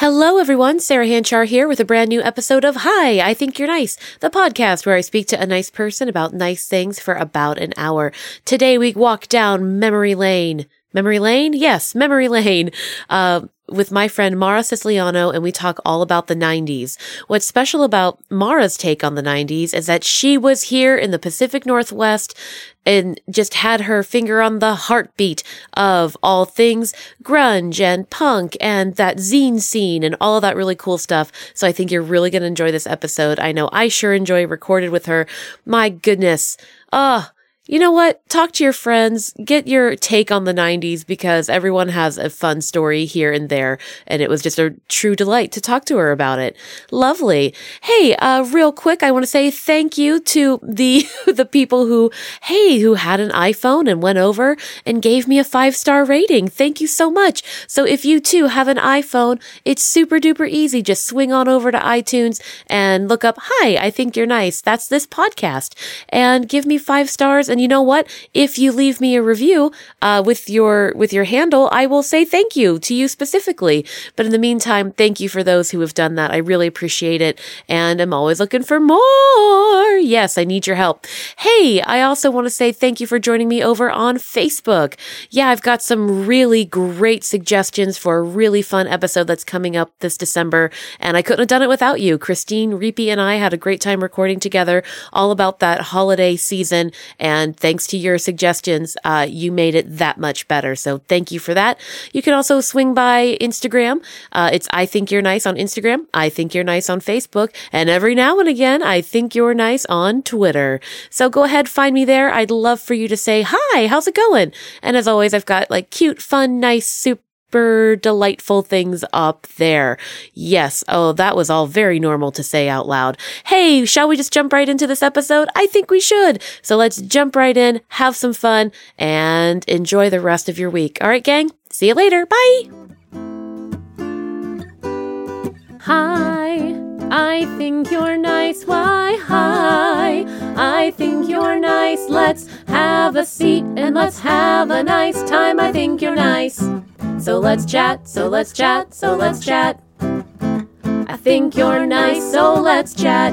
Hello, everyone. Sarah Hanchar here with a brand new episode of Hi, I Think You're Nice, the podcast where I speak to a nice person about nice things for about an hour. Today we walk down memory lane. Memory lane? Yes, memory lane. Uh, with my friend Mara Siciliano, and we talk all about the 90s. What's special about Mara's take on the 90s is that she was here in the Pacific Northwest and just had her finger on the heartbeat of all things grunge and punk and that zine scene and all of that really cool stuff. So I think you're really going to enjoy this episode. I know I sure enjoy recorded with her. My goodness. Ah. Oh, you know what? Talk to your friends, get your take on the 90s because everyone has a fun story here and there. And it was just a true delight to talk to her about it. Lovely. Hey, uh, real quick, I want to say thank you to the, the people who, hey, who had an iPhone and went over and gave me a five star rating. Thank you so much. So if you too have an iPhone, it's super duper easy. Just swing on over to iTunes and look up, hi, I think you're nice. That's this podcast and give me five stars and and you know what? If you leave me a review uh, with your with your handle, I will say thank you to you specifically. But in the meantime, thank you for those who have done that. I really appreciate it, and I'm always looking for more. Yes, I need your help. Hey, I also want to say thank you for joining me over on Facebook. Yeah, I've got some really great suggestions for a really fun episode that's coming up this December, and I couldn't have done it without you. Christine Reapy and I had a great time recording together all about that holiday season and and thanks to your suggestions, uh, you made it that much better. So thank you for that. You can also swing by Instagram. Uh, it's I think you're nice on Instagram. I think you're nice on Facebook. And every now and again, I think you're nice on Twitter. So go ahead, find me there. I'd love for you to say, hi, how's it going? And as always, I've got like cute, fun, nice, super super delightful things up there. Yes. Oh, that was all very normal to say out loud. Hey, shall we just jump right into this episode? I think we should. So let's jump right in, have some fun, and enjoy the rest of your week. All right, gang. See you later. Bye. Hi. I think you're nice. Why, hi. I think you're nice. Let's have a seat and let's have a nice time. I think you're nice. So let's chat, so let's chat, so let's chat. I think you're nice, so let's chat.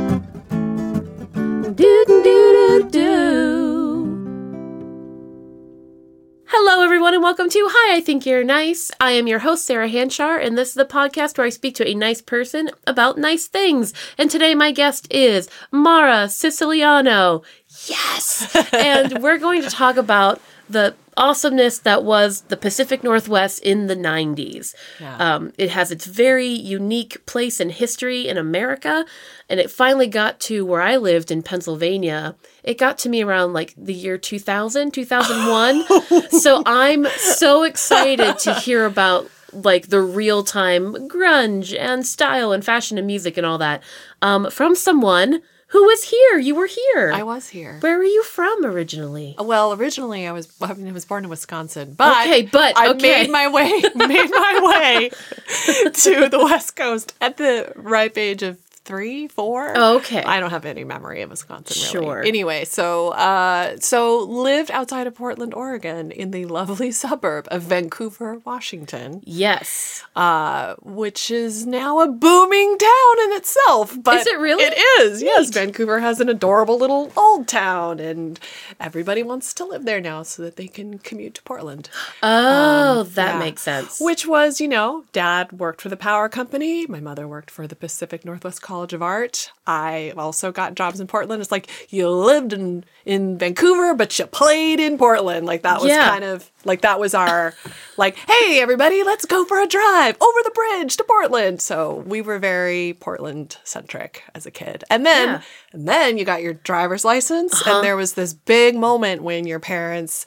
Hello, everyone, and welcome to Hi, I Think You're Nice. I am your host, Sarah Hanchar, and this is the podcast where I speak to a nice person about nice things. And today, my guest is Mara Siciliano. Yes! and we're going to talk about the awesomeness that was the Pacific Northwest in the 90s. Yeah. Um, it has its very unique place in history in America, and it finally got to where I lived in Pennsylvania. It got to me around like the year 2000, 2001. so I'm so excited to hear about like the real time grunge and style and fashion and music and all that um, from someone who was here? You were here. I was here. Where were you from originally? Uh, well, originally I was I, mean, I was born in Wisconsin, but okay, but I okay. made my way made my way to the West Coast at the ripe age of three, four. Oh, okay. I don't have any memory of Wisconsin really. Sure. Anyway, so uh, so lived outside of Portland, Oregon, in the lovely suburb of Vancouver, Washington. Yes. Uh, which is now a booming town in itself. But is it really? It is. Neat. Yes. Vancouver has an adorable little old town, and everybody wants to live there now so that they can commute to Portland. Oh, um, that yeah. makes sense. Which was, you know, dad worked for the power company. My mother worked for the Pacific Northwest College College of Art. I also got jobs in Portland. It's like you lived in in Vancouver, but you played in Portland. Like that was yeah. kind of like that was our like, hey everybody, let's go for a drive over the bridge to Portland. So we were very Portland centric as a kid. And then yeah. and then you got your driver's license, uh-huh. and there was this big moment when your parents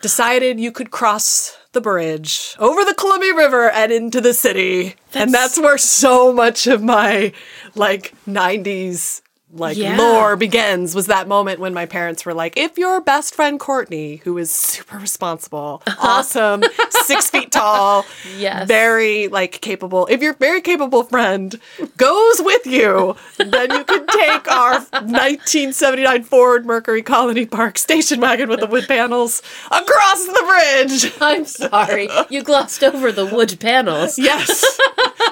decided you could cross the bridge over the Columbia River and into the city. That's... And that's where so much of my like 90s like yeah. lore begins was that moment when my parents were like, if your best friend Courtney, who is super responsible, uh-huh. awesome, six feet tall, yes. very like capable, if your very capable friend goes with you, then you can take our 1979 Ford Mercury Colony Park station wagon with the wood panels across the bridge. I'm sorry, you glossed over the wood panels. Yes.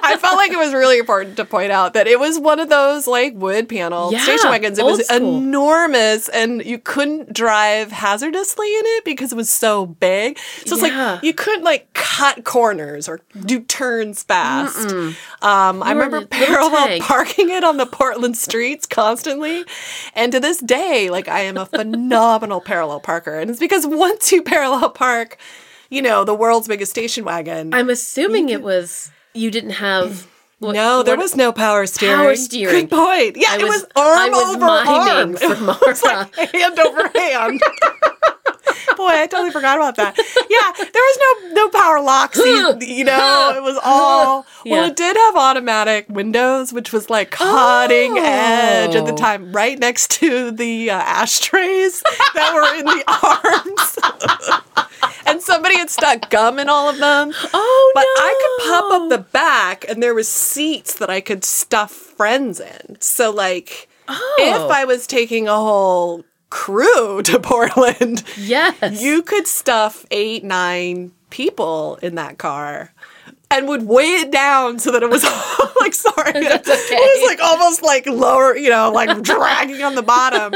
I felt like it was really important to point out that it was one of those like wood panel Yeah, station wagons. It was school. enormous and you couldn't drive hazardously in it because it was so big. So it's Yeah. like you couldn't like cut corners or do turns fast. Um, I You were in remember parallel parking it on the Portland streets constantly. And to this day, like I am a phenomenal parallel parker. And it's because once you parallel park, you know, the world's biggest station wagon. I'm assuming it was you didn't have. What, no, there was no power steering. Power steering. Good point. Yeah, I it was- was arm I was over arm. for It was Mara. like hand over hand. Boy, I totally forgot about that. Yeah, there was no no power locks. You, you know, it was all. Yeah. Well, it did have automatic windows, which was like cutting edge at the Oh. time, right next to the uh, ashtrays that were in the arms. and somebody had stuck gum in all of them. Oh But no! I could pop up the back and there was seats that I could stuff friends in. So like Oh. if I was taking a whole crew to Portland, yes. you could stuff eight, nine people in that car. And would weigh it down so that it was like sorry, That's it was like almost like lower, you know, like dragging on the bottom.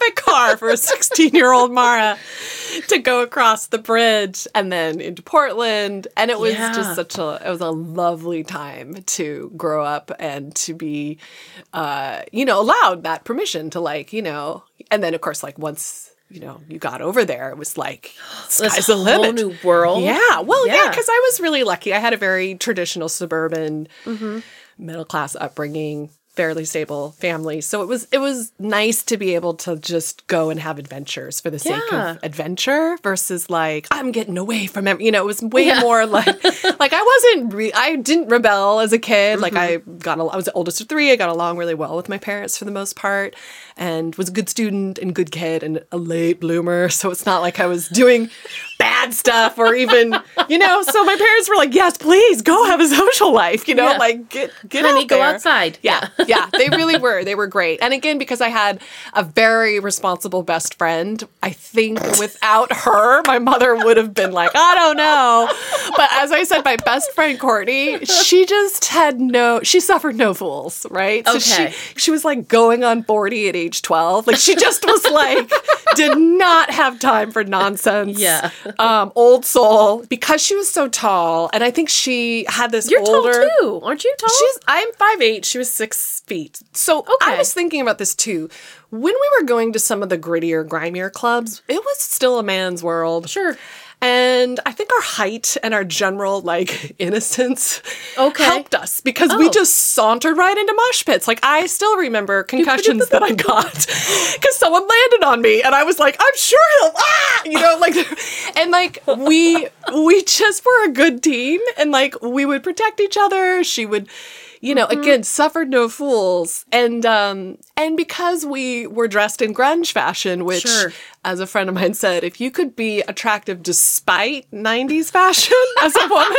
Perfect car for a 16 year old Mara to go across the bridge and then into Portland. And it was Yeah. just such a, it was a lovely time to grow up and to be, uh, you know, allowed that permission to like, you know, and then of course, like once, you know, you got over there, it was like, This sky's the whole limit. new world. Yeah. Well, yeah, Yeah. because I was really lucky. I had a very traditional suburban Mm-hmm. middle class upbringing, fairly stable family. So it was it was nice to be able to just go and have adventures for the sake Yeah. of adventure versus like I'm getting away from every, you know, it was way Yeah. more like like I wasn't re- I didn't rebel as a kid. Like I Mm-hmm. got al- I was the oldest of 3. I got along really well with my parents for the most part and was a good student and good kid and a late bloomer. So it's not like I was doing bad stuff or even, you know, so my parents were like, "Yes, please go have a social life," you know, Yeah. like get get Honey, out go there. outside. Yeah, yeah, they really were. They were great. And again, because I had a very responsible best friend, I think without her, my mother would have been like, I don't know. But as I said, my best friend Courtney, she just had no, she suffered no fools, right? So Okay. she, she was like going on 40 at age 12. Like she just was like, did not have time for nonsense. Yeah. Um, old soul because she was so tall. And I think she had this You're older. tall too, aren't you? Tall. She's I'm five eight. She was six feet. So I was thinking about this too. When we were going to some of the grittier, grimier clubs, it was still a man's world. Sure. And I think our height and our general like innocence Okay. helped us because we Oh. just sauntered right into mosh pits. Like I still remember concussions that I got because someone landed on me, and I was like, "I'm sure he'll ah," you know, like, and like we we just were a good team, and like we would protect each other. She would. You know, Mm-hmm. again, suffered no fools, and um, and because we were dressed in grunge fashion, which Sure. As a friend of mine said, if you could be attractive despite 90s fashion as a woman,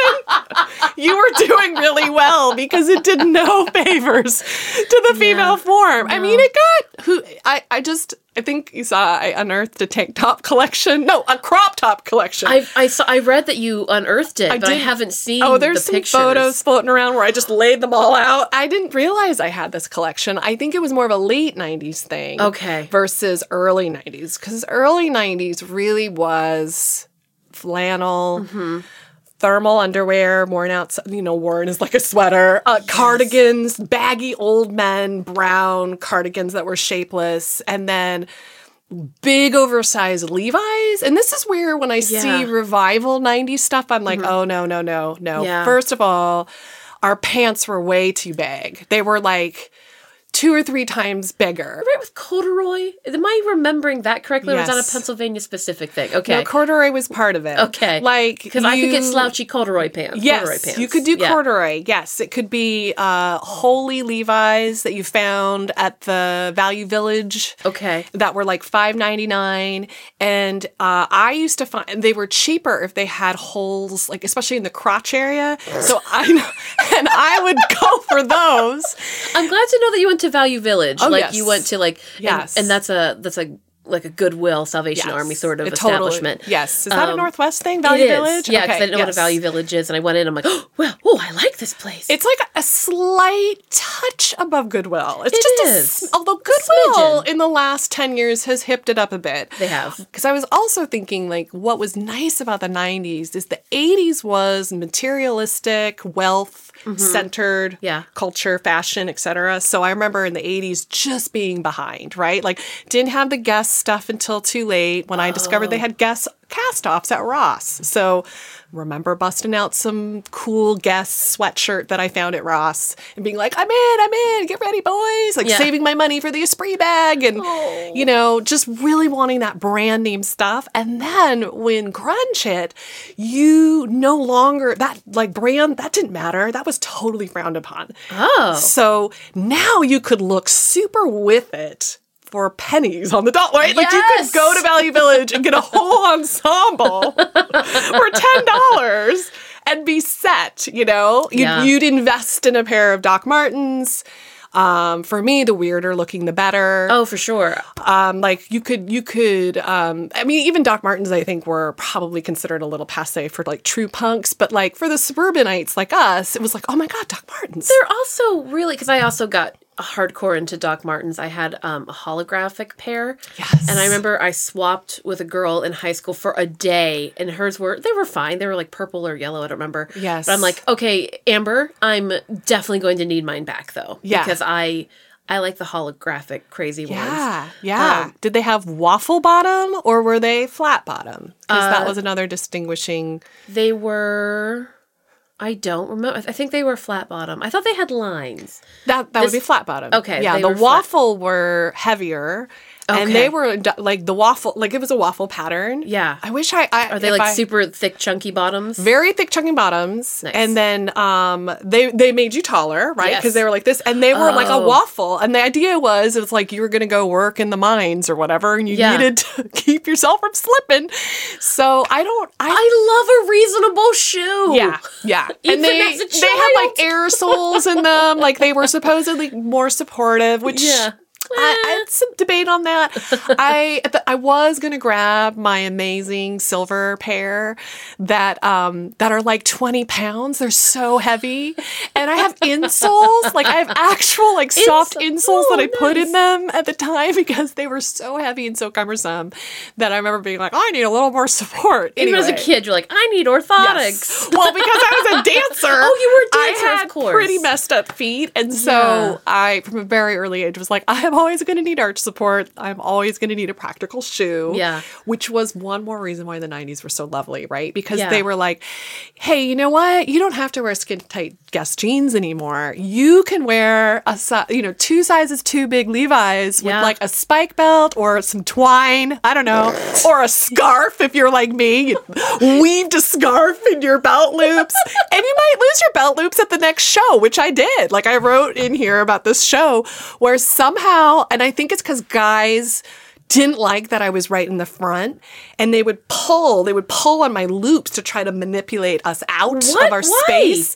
you were doing really well because it did no favors to the female form. I mean, it got who I, I just I think you saw I unearthed a tank top collection. No, a crop top collection. I I saw I read that you unearthed it, but I haven't seen. Oh, there's the some pictures. photos floating around where I just laid them all out. I didn't realize I had this collection. I think it was more of a late 90s thing. Okay. Versus early 90s. Because early 90s really was flannel. Mm-hmm. Thermal underwear worn out, you know, worn as like a sweater, uh, cardigans, baggy old men, brown cardigans that were shapeless, and then big oversized Levi's. And this is where when I see Yeah. Mm-hmm. revival 90s stuff, I'm like, oh no, no, no, no. Yeah. First of all, our pants were way too big. They were like two or three times bigger. Right with corduroy. Am I remembering that correctly? Or was that a Pennsylvania specific thing? Okay. No, corduroy was part of it. okay. Like because I could get slouchy corduroy pants. Yes, corduroy pants. you could do Yeah. corduroy. Yes, it could be uh, holy Levi's that you found at the Value Village. Okay. that were like five ninety nine, and uh, I used to find they were cheaper if they had holes, like especially in the crotch area. So I and I would go for those. I'm glad to know that you went to Value Village. Oh, like yes. you went to like and- Yes. and, that's a that's a like a Goodwill Salvation Yes. Army sort of It totally- establishment. yes. Is that a Um, Northwest thing? Value. Village? Yeah, because Okay, I didn't know what a. Value Village is, and I went in. I'm like, oh, well, oh, I like this place. It's like a slight touch above Goodwill. It's It just a is. s- although Goodwill in the last 10 years has hipped it up a bit. They have. Because I was also thinking, like, what was nice about the 90s is the 80s was materialistic, wealth centered Mm-hmm. Yeah. culture, fashion, etc. So I remember in the 80s just being behind, right? Like, didn't have the Guess stuff until too late when I discovered Oh. they had Guess cast offs at Ross. So remember busting out some cool Guess sweatshirt that I found at Ross and being like, I'm in, I'm in, get ready, boys. Like Yeah. saving my money for the Esprit bag and, Oh. you know, just really wanting that brand name stuff. And then when grunge hit, you no longer, that like brand, that didn't matter. That was totally frowned upon. oh, So now you could look super with it for pennies on the dollar. right? Like you could go to Value Village and get a whole ensemble for ten dollars and be set. You know, you'd, Yeah. you'd invest in a pair of Doc Martens. Um, for me, the weirder looking, the better. oh, for sure. Um, like you could, you could. Um, I mean, even Doc Martens, I think, were probably considered a little passe for like true punks. But like for the suburbanites like us, it was like, oh my god, Doc Martens. They're also really because I also got hardcore into Doc Martens. I had um, a holographic pair. Yes. And I remember I swapped with a girl in high school for a day, and hers were they were fine. They were like purple or yellow. I don't remember. Yes. But I'm like, okay, Amber, I'm definitely going to need mine back though. Yeah. Because I I like the holographic crazy ones. Yeah, yeah. Um, Did they have waffle bottom or were they flat bottom? Because Uh, that was another distinguishing. They were. I don't remember. I think they were flat bottom. I thought they had lines. That that would be flat bottom. Okay, yeah. The were flat. waffle were heavier, and they were like the waffle, like it was a waffle pattern. Yeah. I wish I. I Are they like I- super thick, chunky bottoms? Very thick, chunky bottoms, Nice. and then um, they they made you taller, right? Because Yes. they were like this, and they were like a Oh. waffle. And the idea was, it was like you were going to go work in the mines or whatever, and you Yeah. needed to keep yourself from slipping. So I don't. I I love a reasonable shoe. Yeah, yeah. Even and they they had like air soles in them. Like they were supposedly more supportive, which Yeah. I, I had some debate on that. I I was gonna grab my amazing silver pair that um that are like twenty pounds. They're so heavy, and I have insoles. Like I have actual like soft Insole- insoles that oh, I put in them at the time because they were so heavy and so cumbersome that I remember being like, I need a little more support. Even as a kid, you're like, I need orthotics. Yes. Well, because I was a dancer. Oh, you were a dancer, I of had course. pretty messed up feet, and so Yeah. I, from a very early age, was like, I'm always going to need arch support. I'm always going to need a practical shoe. Yeah. Which was one more reason why the '90s were so lovely, right? Because Yeah. they were like, hey, you know what? You don't have to wear skin tight Guess jeans anymore. You can wear a, you know, two sizes too big Levi's with Yeah. like a spike belt or some twine. I don't know, or a scarf if you're like me. You weaved a scarf in your belt loops, and you might lose your belt loops at the next show, which I did. Like I wrote in here about this show where somehow, and I think it's because guys didn't like that I was right in the front and they would pull, they would pull on my loops to try to manipulate us out What? of our Why? space.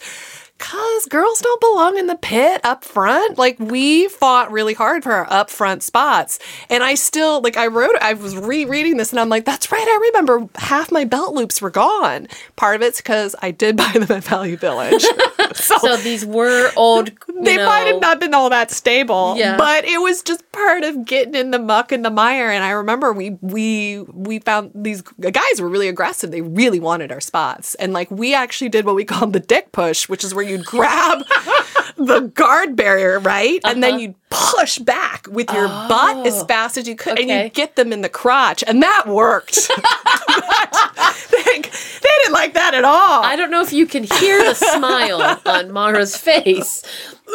Cause girls don't belong in the pit up front. Like we fought really hard for our up front spots. And I still like I wrote I was rereading this and I'm like, that's right, I remember half my belt loops were gone. Part of it's because I did buy them at Value Village. so, So these were old. they know, might have not been all that stable. Yeah. But it was just part of getting in the muck and the mire. And I remember we we we found these guys were really aggressive. They really wanted our spots. And like we actually did what we called the dick push, which is where you'd grab the guard barrier, right? And then you'd push back with your butt as fast as you could and Uh-huh. Oh, you get them in the crotch. And that worked. they, they didn't like that at all. I don't know if you can hear the smile on Mara's face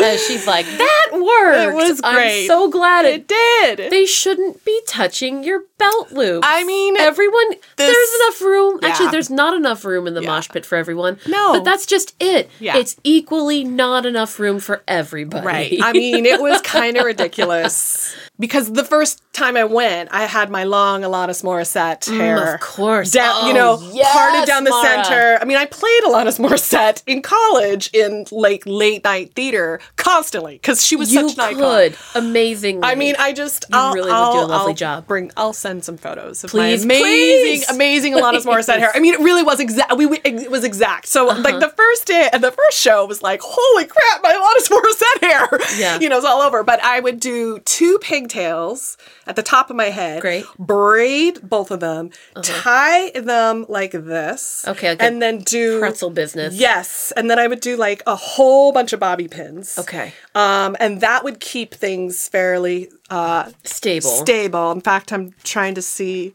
as she's like, "That worked." It was great. I'm so glad it. it did. They shouldn't be touching your belt loops. I mean, everyone. there's enough room. Actually, there's not enough room in the Yeah. mosh pit for everyone. No. but that's just it. Yeah. it's equally not enough room for everybody. Right. I mean, it was kind of ridiculous because the first time I went, I had my long Alanis Morissette hair. Mm, of course. Down, you Oh, know, yes, parted down the Mara. center. I mean, I played Alanis Morissette in college in like late night theater constantly because she was You such an icon. could. Amazing. I mean, I just I'll, really would I'll, do a lovely I'll job. Bring I'll send some photos of Please, my amazing, please. amazing Alanis Morissette hair. I mean, it really was exact. We, we it was exact. So Uh-huh. like the first day, and the first show was like, holy crap, my Alanis Morissette hair. Yeah. you know, it's all over. But I would do two pigtails at the top of my head. Great. Uh-huh. Braid both of them, tie them like this. Okay, like and then do pretzel business. Yes, and then I would do like a whole bunch of bobby pins. Okay. Um, and that would keep things fairly uh, Stable. stable. In fact, I'm trying to see.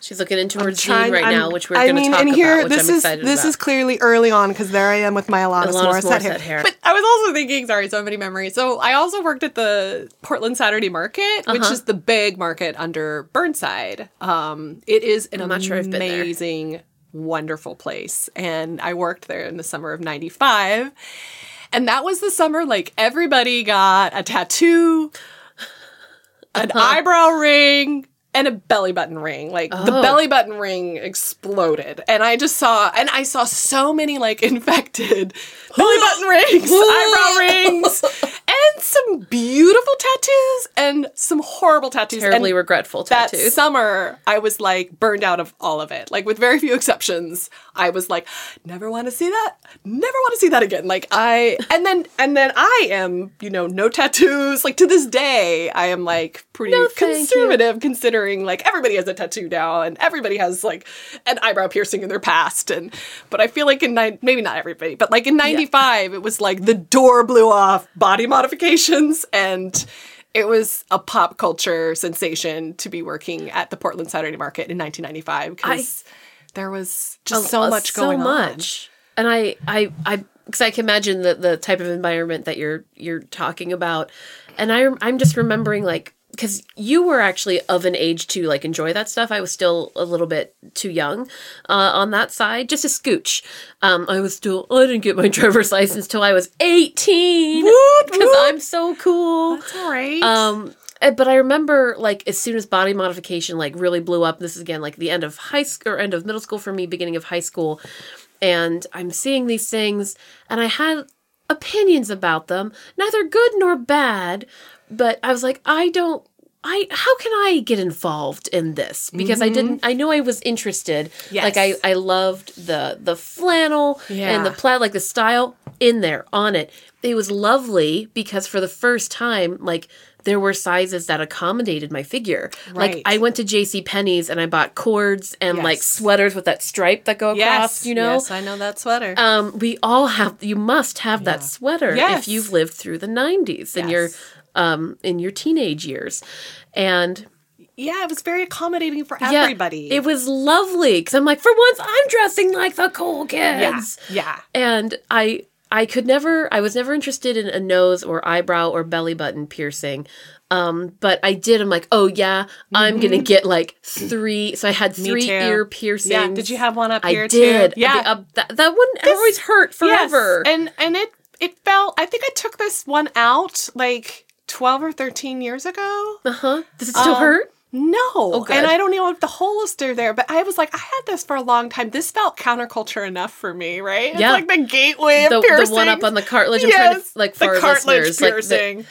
She's looking into her trying- right I'm- now, which we're going to mean, talk and here, about, this is this about. is clearly early on because there I am with my Alanis, Alanis Morissette, hair. hair. But I was also thinking, sorry, so many memories. So I also worked at the Portland Saturday Market, which Uh-huh. is the big market under Burnside. Um, it is an not sure I've been there. amazing, wonderful place, and I worked there in the summer of '95. And that was the summer like everybody got a tattoo, an Uh-huh. eyebrow ring, and a belly button ring. Like the Oh. belly button ring exploded. And I just saw and I saw so many like infected belly button rings, eyebrow rings, and some beautiful tattoos and some horrible tattoos. Terribly and regretful that tattoos. summer I was like burned out of all of it. Like with very few exceptions, I was like, never want to see that. Never want to see that again. Like I and then and then I am, you know, no tattoos. Like to this day, I am like pretty No, conservative considering like everybody has a tattoo now and everybody has like an eyebrow piercing in their past and but I feel like in nine maybe not everybody, but like in 95 it was like the door blew off body modifications and it was a pop culture sensation to be working at the Portland Saturday Market in 1995 because there was just so Uh, much so going on. much. And I, I, I, because I can imagine the the type of environment that you're you're talking about, and I, I'm just remembering like because you were actually of an age to like enjoy that stuff. I was still a little bit too young uh, on that side, just a scooch. Um, I was still I didn't get my driver's license till I was 18 because. I'm so cool. That's all right. Um, uh, but I remember like as soon as body modification like really blew up. This is again like the end of high school or end of middle school for me, beginning of high school, and I'm seeing these things, and I had opinions about them, neither good nor bad. But I was like, I don't. I how can I get involved in this because I didn't mm-hmm. I know I was interested Yes. like I I loved the the flannel and the plaid like the style in there on it it was lovely because for the first time like there were sizes that accommodated my figure like I went to JC Penney's and I bought cords and like sweaters with that stripe that go across yes, you know Yes, I know that sweater. um, we all have. You must have that sweater Yes. if you've lived through the '90s in your Yes. um in your teenage years, and yeah, it was very accommodating for yeah, everybody. it was lovely because I'm like, for once, I'm dressing like the cool kids. yeah, kids, yeah. and I I could never. I was never interested in a nose or eyebrow or belly button piercing. Um, but I did. I'm like, oh yeah, I'm gonna get like three. So I had three ear piercings. Yeah, did you have one up I here did. too? Yeah, The- uh, that, that one always hurt forever. Yes. And and it it felt. I think I took this one out like twelve or thirteen years ago. Uh huh. Does it still Um, hurt? No, Oh, and I don't know if the is there, but I was like, I had this for a long time. This felt counterculture enough for me, right? It's Yeah. like the gateway of The, piercing. the one up on the cartilage. I'm trying to yes, like the for our cartilage listeners, like the, piercing.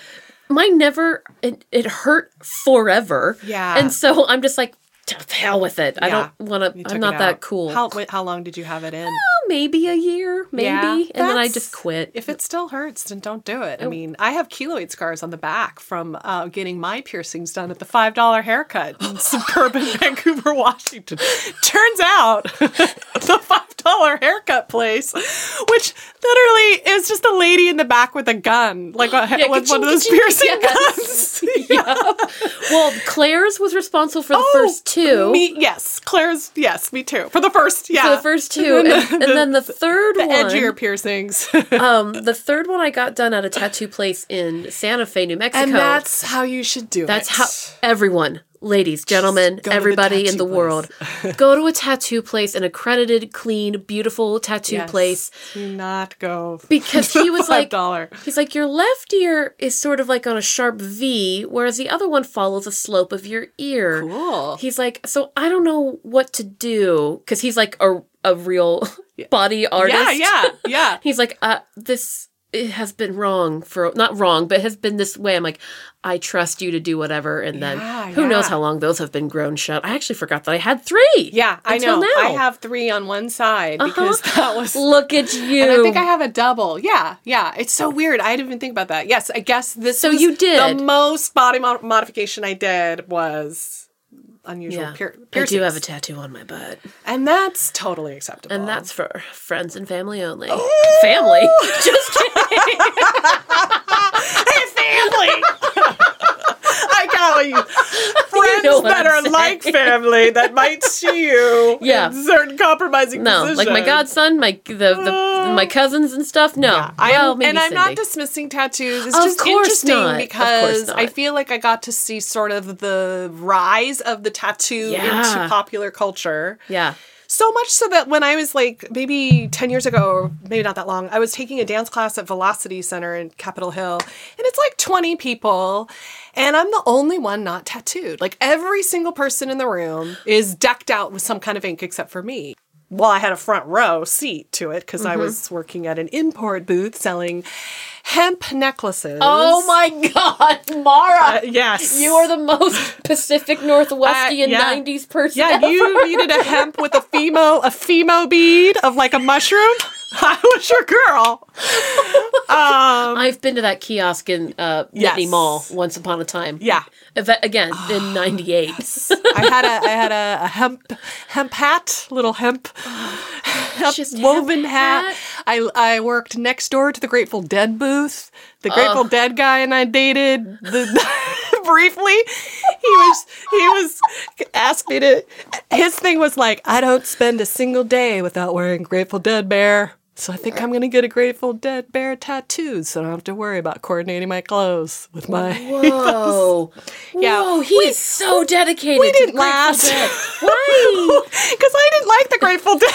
mine never. It, it hurt forever. Yeah. And so I'm just like, to hell with it. I don't want to, I'm not that cool. How wait, how long did you have it in? Oh, Maybe a year, maybe, Yeah, and then I just quit. If it still hurts, then don't do it. I Oh. mean, I have keloid scars on the back from uh, getting my piercings done at the five dollar haircut in suburban Vancouver, Washington. Turns out, the five dollar haircut place, which literally is just a lady in the back with a gun, like a, Yeah, with one ka-ching, of those piercing yes. guns. well, Claire's was responsible for the Oh, first two. Me, yes, Claire's. Yes, me too. For the first, yeah, For the first two, and, and then the third the one. edgier piercings. um, the third one I got done at a tattoo place in Santa Fe, New Mexico. and that's how you should do That's it. That's how everyone ladies, gentlemen, to the everybody in the place. world, go to a tattoo place, an accredited, clean, beautiful tattoo Yes. place. Do not go Because he was like, dollar. he's like, your left ear is sort of like on a sharp V, whereas the other one follows a slope of your ear. Cool. He's like, so I don't know what to do because he's like a a real body artist. Yeah, yeah, yeah. He's like, uh, this it has been wrong for not wrong, but has been this way. I'm like, I trust you to do whatever, and then Yeah, who knows how long those have been grown shut. I actually forgot that I had three. Yeah, I know. now. I have three on one side Uh-huh. because that was. Look at you. And I think I have a double. Yeah, yeah. It's so weird. I didn't even think about that. Yes, I guess this. So you did. the most body mo- modification I did was unusual yeah, pier- I do have a tattoo on my butt, and that's totally acceptable. and that's for friends and family only. Oh! Family, just kidding. hey, family. I got you. Friends know what that I'm are like family that might see you Yeah. in certain compromising No, positions. like my godson, my the, the oh. My cousins and stuff. No, I'm, well, maybe and I'm not dismissing tattoos. It's Of just interesting not. Because I feel like I got to see sort of the rise of the tattoo Yeah. into popular culture. yeah. So much so that when I was like maybe 10 years ago, or maybe not that long, I was taking a dance class at Velocity Center in Capitol Hill, and it's like 20 people, and I'm the only one not tattooed. Like every single person in the room is decked out with some kind of ink except for me. Well, I had a front row seat to it because Mm-hmm. I was working at an import booth selling hemp necklaces. Oh my God, Mara! Uh, yes. you are the most Pacific Northwestian Uh, yeah. '90s person. Yeah, ever. you needed a hemp with a Fimo a Fimo bead of like a mushroom. I was your girl. Um, I've been to that kiosk in uh, Nittany Yes. Mall once upon a time. yeah. Again in '98. I had a I had a, a hemp hemp hat, little hemp, woven hemp hat. hat? I I worked next door to the Grateful Dead booth. The Grateful oh. Dead guy and I dated the, briefly. He was he was asked me to. His thing was like, I don't spend a single day without wearing Grateful Dead bear. So I think I'm gonna get a Grateful Dead bear tattoo, so I don't have to worry about coordinating my clothes with my. Whoa, Yeah. Whoa, he We- is so dedicated. we didn't last. Why? Because I didn't like the Grateful Dead.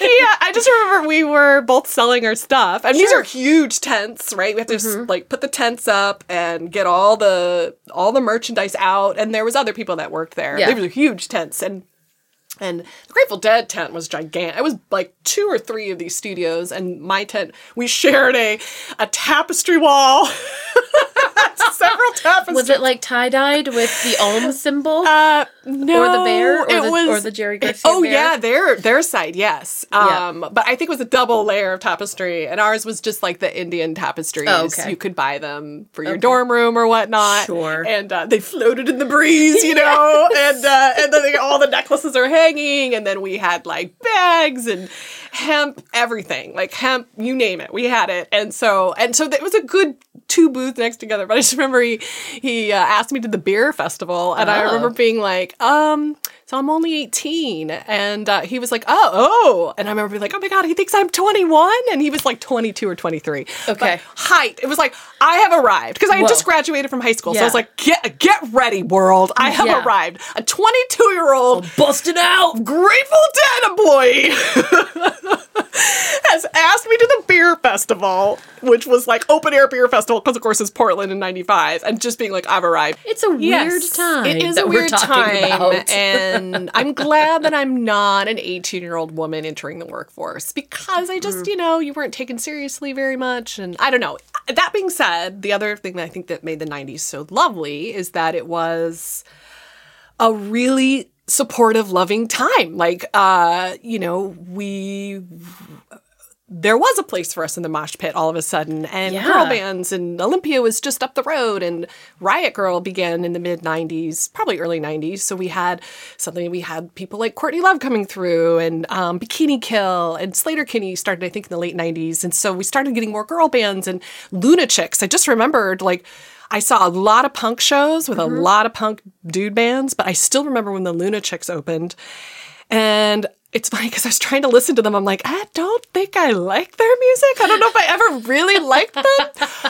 yeah, I just remember we were both selling our stuff, and these are huge tents, right? We have to just, mm-hmm. like put the tents up and get all the all the merchandise out. And there was other people that worked there. Yeah. They were huge tents, and and the Grateful Dead tent was gigantic. It was like two or three of these studios, and my tent we shared a a tapestry wall. Several tapestries. Was it like tie dyed with the Om symbol? Uh, no, Or the bear? Or the- was, or the Jerry Garcia Oh bear? yeah, their their side, yes. Yeah. Um, but I think it was a double layer of tapestry, and ours was just like the Indian tapestries. Oh, okay. You could buy them for your dorm room or whatnot. Sure. And uh, they floated in the breeze, you know, and uh, and then all the necklaces are hanging, and then we had like bags and hemp, everything, like hemp, you name it, we had it, and so and so it was a good two booths next together. But I just remember he he uh, asked me to the beer festival, and I Oh. remember being like, um, I'm only 18. And uh, he was like, oh, oh. And I remember being like, oh my God, he thinks I'm 21. And he was like 22 or 23. Okay. But height, it was like, I have arrived. Because I had Whoa. just graduated from high school. So I was like, get, get ready, world. I have Yeah. arrived. A 22 year old Busted out. Grateful Dead employee has asked me to the beer festival, which was like open air beer festival, because of course it's Portland in '95, and just being like, I've arrived. It's a weird Yes, time. It is a weird time, about. And I'm glad that I'm not an 18 year old woman entering the workforce because I just, you know, you weren't taken seriously very much, and I don't know. That being said, the other thing that I think that made the 90s so lovely is that it was a really supportive loving time like uh you know we there was a place for us in the mosh pit all of a sudden and Yeah. girl bands and olympia was just up the road and riot girl began in the mid 90s probably early 90s so we had something we had people like courtney love coming through and um, bikini kill and sleater kinney started i think in the late 90s and so we started getting more girl bands and lunachicks i just remembered like I saw a lot of punk shows with a lot of punk dude bands, but I still remember when the Lunachicks opened. And it's funny because I was trying to listen to them. I'm like, I don't think I like their music. I don't know if I ever really liked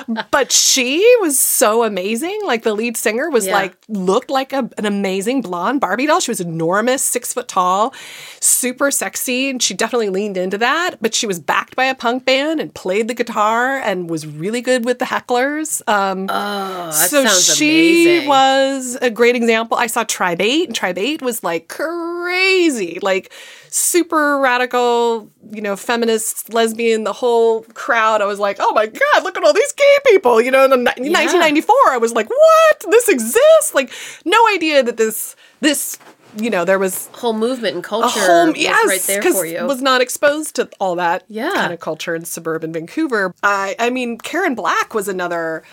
them. but she was so amazing. Like the lead singer was Yeah. like, looked like a, an amazing blonde Barbie doll. She was enormous, six foot tall, super sexy. And she definitely leaned into that. But she was backed by a punk band and played the guitar and was really good with the hecklers. Um, Oh, that so she amazing. was a great example. I saw Tribe 8, and Tribe 8 was like crazy, like super radical, you know, feminist, lesbian, the whole crowd. I was like, oh my God, look at all these gay people. You know, in, the, in 1994, I was like, what? This exists? Like, no idea that this, this, you know, there was whole movement and culture was yes, right there for you. was not exposed to all that Yeah. kind of culture in suburban Vancouver. I, I mean, Karen Black was another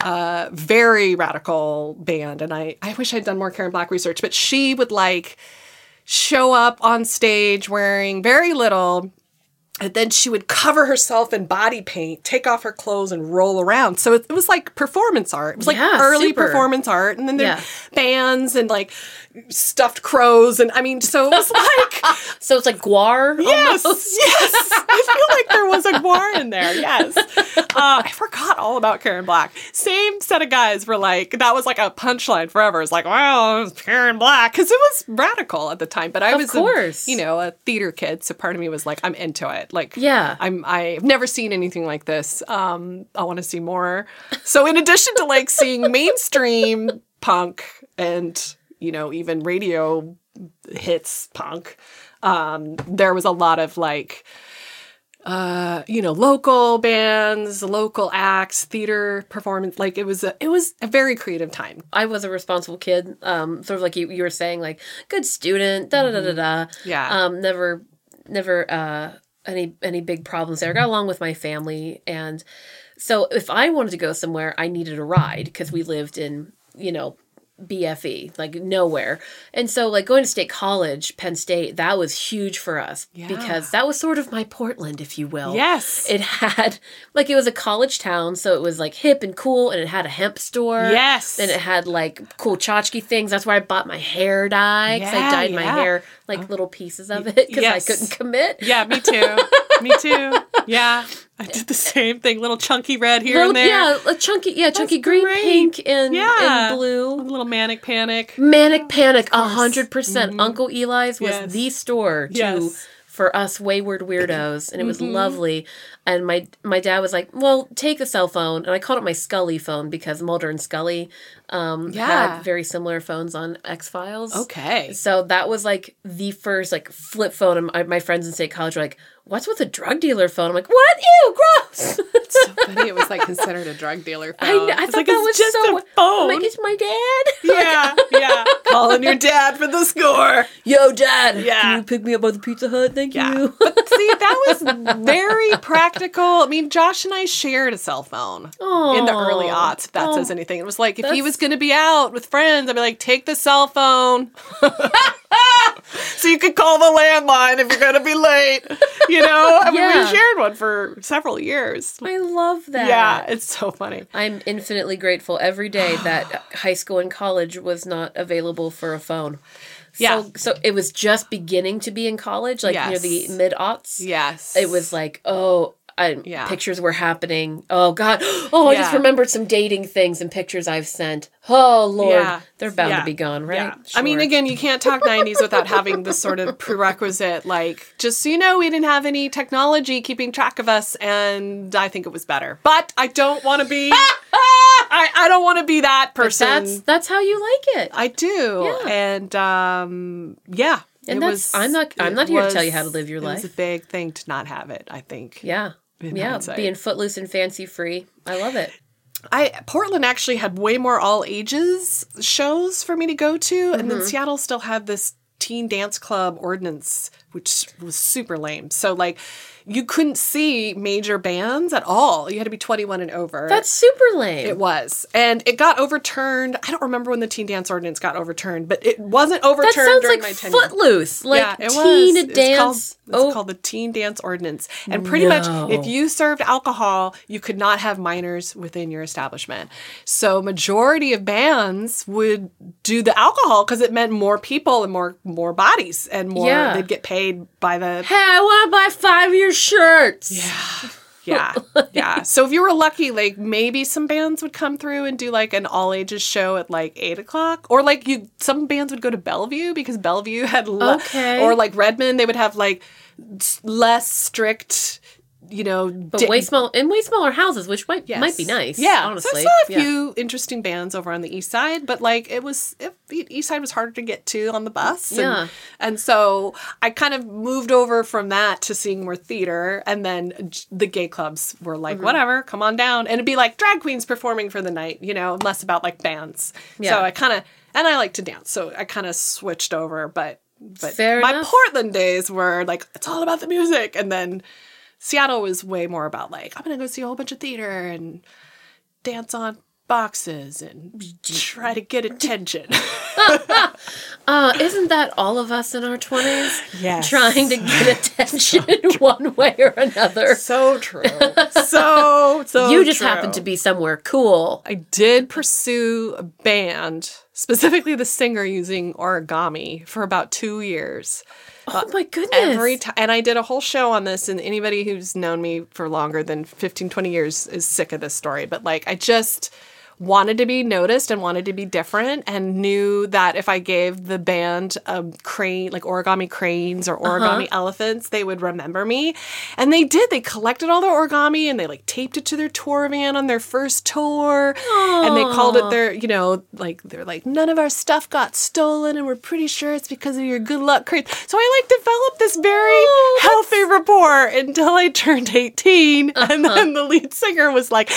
uh, very radical band, and I, I wish I'd done more Karen Black research, but she would like show up on stage wearing very little. And then she would cover herself in body paint, take off her clothes, and roll around. So it, it was like performance art. It was like Yeah, early super. performance art. And then there Yeah. bands and like stuffed crows. And I mean, so it was like so it's like GWAR. Yes, almost. yes. I feel like there was a GWAR in there. Yes. Uh, I forgot all about Karen Black. Same set of guys were like, that was like a punchline forever. It's like, well, it's Karen Black. Because it was radical at the time. But I Of was, a- you know, a theater kid. So part of me was like, I'm into it. Like, Yeah. I'm, I've never seen anything like this. Um, I want to see more. So in addition to like seeing mainstream punk and, you know, even radio hits punk, um, there was a lot of like, uh, you know, local bands, local acts, theater performance. Like it was a, it was a very creative time. I was a responsible kid. Um, sort of like you, you were saying, like good student. Da da da da da. Yeah. Um, never, never uh, any any big problems there. I Got along with my family, and so if I wanted to go somewhere, I needed a ride because we lived in you know BFE, like nowhere. And so like going to state college, Penn State, that was huge for us because that was sort of my Portland, if you will. Yes. It had like it was a college town, so it was like hip and cool and it had a hemp store. Yes. And it had like cool tchotchke things. That's where I bought my hair dye because I Yeah, dyed my hair like oh. little pieces of it because Yes. I couldn't commit. Yeah, me too. me too. Yeah. I did the same thing. Little chunky red here Little, and there. yeah, a chunky, yeah, chunky green, great. pink, and, Yeah. and A blue. little manic panic. Manic Panic, a hundred percent. Uncle Eli's was Mm-hmm. Yes. the store to Yes. for us wayward weirdos, and it was Mm-hmm. lovely. And my my dad was like, "Well, take the cell phone," and I called it my Scully phone because Mulder and Scully um, Yeah. had very similar phones on X Files. Okay. So that was like the first like flip phone, and my, my friends in state college were like, "What's with a drug dealer phone?" I'm like, "What? Ew, gross." it's so funny. It was like considered a drug dealer phone. I, I thought like, that was just so. a phone. I'm like, it's my dad. yeah, yeah. Calling your dad for the score. Yo, dad. Yeah. Can you pick me up by the Pizza Hut? Thank Yeah. you. But see, that was very practical. I mean, Josh and I shared a cell phone in the early aughts, if that Oh, says anything. It was like if he was going to be out with friends, I'd be like, take the cell phone. You could call the landline if you're going to be late. You know? I mean, Yeah. we shared one for several years. I love that. Yeah, it's so funny. I'm infinitely grateful every day that high school and college was not available for a phone. Yeah. So, so it was just beginning to be in college, like near the mid aughts. Yes. It was like, oh, Yeah. pictures were happening. Oh God. Oh, I just remembered some dating things and pictures I've sent. Oh Lord, Yeah. they're bound Yeah. to be gone, right? Yeah. I mean, again, you can't talk 90s without having this sort of prerequisite, like, just so you know, we didn't have any technology keeping track of us, and I think it was better. But I don't want to be, I, I don't want to be that But person. that's that's how you like it. I do. Yeah. And, um, yeah. And it that's- I'm not- I'm not here to tell you how to live your It was a big thing to not have it, I think. yeah. Yeah, hindsight. being footloose and fancy free. I love it. I Portland actually had way more all ages shows for me to go to, and Mm-hmm. then Seattle still had this teen dance club ordinance, which was super lame. So like, you couldn't see major bands at all. You had to be twenty one and over. That's super lame. it was, and it got overturned. I don't remember when the teen dance ordinance got overturned, but it wasn't overturned that sounds during like my tenure. footloose. Like yeah, it teen was. It's dance. called, it's oh, called the Teen Dance Ordinance. And pretty much, if you served alcohol, you could not have minors within your establishment. So, majority of bands would do the alcohol because it meant more people and more more bodies and more. Yeah. They'd get paid by the Hey, I want to buy five of your shirts. yeah yeah yeah. so if you were lucky like maybe some bands would come through and do like an all ages show at like eight o'clock or like you some bands would go to bellevue because bellevue had le- Okay. or like redmond they would have like s- less strict you know But di- way small in way smaller houses, which might Yes. might be nice. Yeah, honestly. So I saw a Yeah. few interesting bands over on the east side, but like it was, it, the east side was harder to get to on the bus. And, Yeah. and so I kind of moved over from that to seeing more theater, and then the gay clubs were like, Mm-hmm. whatever, come on down, and it'd be like drag queens performing for the night, you know, less about like bands. Yeah. So I kind of, and I like to dance, so I kind of switched over, but. But Fair my enough. Portland days were like it's all about the music, and then Seattle was way more about like I'm gonna go see a whole bunch of theater and dance on boxes and try to get attention. Uh, isn't that all of us in our twenties? Yes. Trying to get attention in one way or another. so true. So so you just true. happen to be somewhere cool. I did pursue a band, specifically the singer using origami for about two years. Oh my goodness. Every time, and I did a whole show on this, and anybody who's known me for longer than 15, 20 years is sick of this story. But like, I just wanted to be noticed and wanted to be different, and knew that if I gave the band a crane, like origami cranes or uh-huh. origami elephants, they would remember me. And they did. They collected all their origami and they like taped it to their tour van on their first tour. And they called it their, you know, like, they're like, none of our stuff got stolen, and we're pretty sure it's because of your good luck cranes. So I like developed this very oh, healthy rapport until I turned 18. Uh-huh. And then the lead singer was like,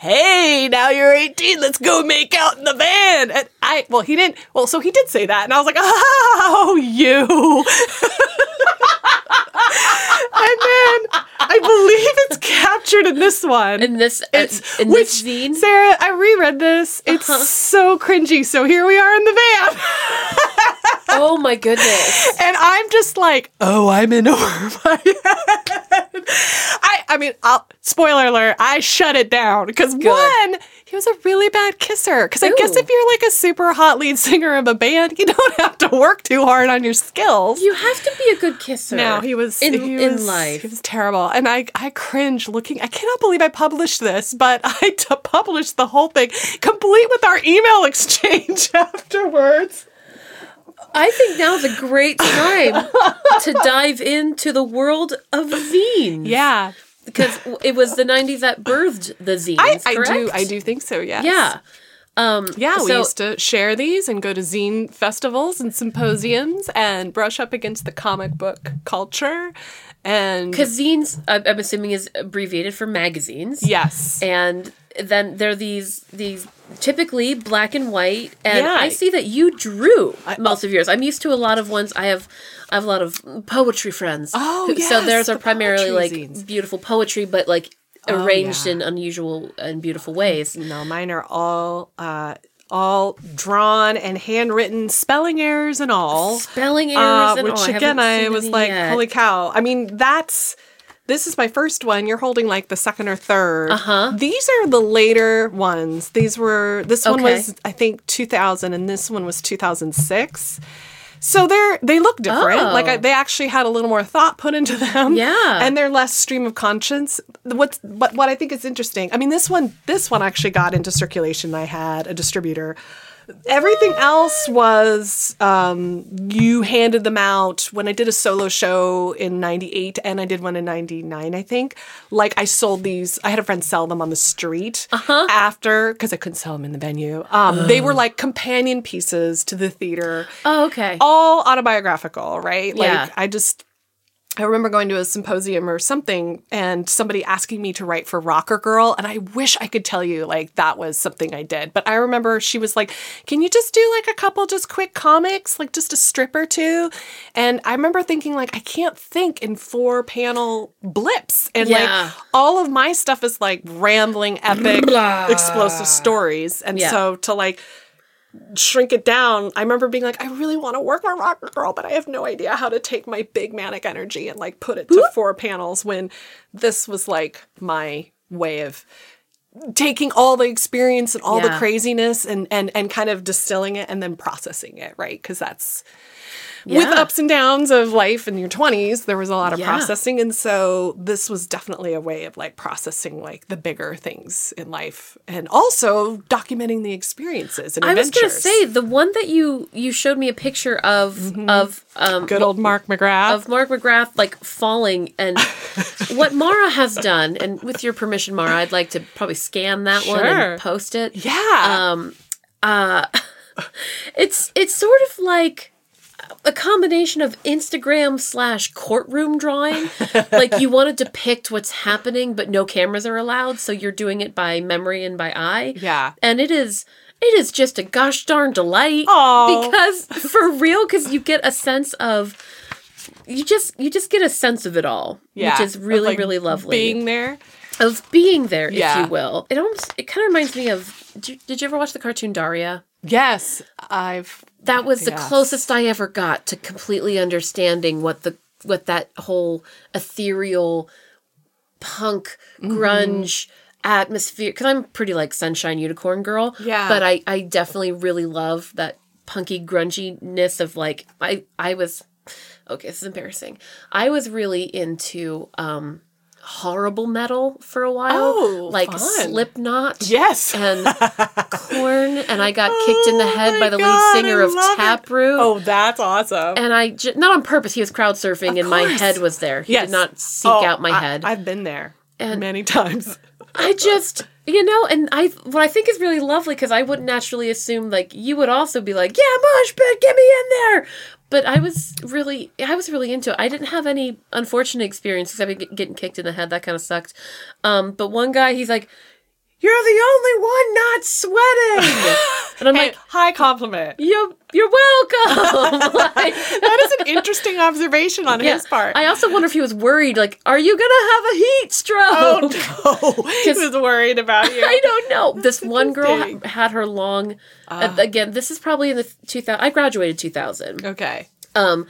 hey, now you're 18, let's go make out in the van. And I, well, he didn't, well, so he did say that. And I was like, oh, you. and then I believe it's captured in this one. in this uh, it's in which this zine. Sarah, I reread this. It's so cringy. So here we are in the van. oh my goodness. And I'm just like, oh, I'm in over my head. I, I mean, I'll, spoiler alert, I shut it down because one, he was a really bad kisser. Because I guess if you're like a super hot lead singer of a band, you don't have to work too hard on your skills. You have to be a good kisser. No, he was in, he in was- life. He was terrible, and I I cringe looking. I cannot believe I published this, but I t- published the whole thing, complete with our email exchange afterwards. I think now's a great time to dive into the world of zines. Yeah, because it was the '90s that birthed the zines. I, I do? I do think so. Yes. Yeah. Um, Yeah, we used to share these and go to zine festivals and symposiums and brush up against the comic book culture. And Because zines, I'm assuming, is abbreviated for magazines. yes, And then there are these these typically black and white, and Yeah. I see that you drew I, most of yours. I'm used to a lot of ones. I have I have a lot of poetry friends. Oh, who- so theirs are the primarily like zines. beautiful poetry, but like arranged yeah. in unusual and beautiful ways. no, mine are all uh, all drawn and handwritten, spelling errors and all. Spelling errors, Uh, and which all. Again, haven't I was like, yet. holy cow! I mean, that's this is my first one. You're holding like the second or 3rd Uh-huh. These are the later ones. These were this one Okay. was I think 2000, and this one was 2006. So they're they look different. Oh. Like I, they actually had a little more thought put into them. Yeah. and they're less stream of conscience. What's but what I think is interesting. I mean, this one this one actually got into circulation. I had a distributor. Everything else was um, you handed them out when I did a solo show in '98 and I did one in '99, I think. Like I sold these. I had a friend sell them on the street Uh-huh. after because I couldn't sell them in the venue. Um, they were like companion pieces to the theater Oh, okay. all autobiographical, right? Like Yeah. I just I remember going to a symposium or something and somebody asking me to write for Rocker Girl and I wish I could tell you like that was something I did. But I remember she was like, "Can you just do like a couple just quick comics, like just a strip or two? And I remember thinking like I can't think in four panel blips. And Yeah. like all of my stuff is like rambling epic explosive stories. And Yeah. so to like shrink it down. I remember being like, I really want to work for Rocker Girl, but I have no idea how to take my big manic energy and like put it to four panels when this was like my way of taking all the experience and all the craziness and and and kind of distilling it and then processing it, right? Because that's with ups and downs of life in your 20s, there was a lot of Yeah. processing. And so this was definitely a way of like processing like the bigger things in life and also documenting the experiences and I was gonna say the one that you you showed me a picture of of um Good old Mark McGrath. of Mark McGrath like falling and what Mara has done and with your permission Mara I'd like to probably scan that one and post it. yeah. Um uh it's it's sort of like a combination of Instagram slash courtroom drawing. like you want to depict what's happening, but no cameras are allowed, so you're doing it by memory and by eye. yeah. And it is it is just a gosh darn delight. Aw. Because for real, because you get a sense of you just you just get a sense of it all. Yeah. Which is really, like, really lovely. Being there. of being there, Yeah. if you will. It almost it kind of reminds me of did you, did you ever watch the cartoon Daria? Yes. I've. That was the Yes. closest I ever got to completely understanding what the what that whole ethereal punk Mm-hmm. grunge atmosphere because I'm pretty like sunshine unicorn girl. Yeah. But I I definitely really love that punky grunginess of like I I was okay, this is embarrassing. I was really into um horrible metal for a while. Oh, like fun. Slipknot Yes. and Korn and I got kicked in the oh head Oh by the God, lead singer I of love it. Taproot. oh, that's awesome. And I j- not on purpose. He was crowd surfing, and my head was there. He Yes. did not seek Oh, out my I- head. I've been there And- many times. I just, you know, and I what I think is really lovely because I wouldn't naturally assume like you would also be like, yeah, mosh pit, get me in there. But I was really, I was really into it. I didn't have any unfortunate experiences. I've been getting kicked in the head. That kind of sucked. Um, but one guy, he's like, "You're the only one not sweating," and I'm Hey, like, high compliment. You're, you're welcome." Like- That is an interesting observation on his part. I also wonder if he was worried, like, are you gonna have a heat stroke? oh no, he was worried about you. I don't know. This one girl ha- had her long. uh, again, this is probably in the 2000. I graduated 2000. Okay. Um,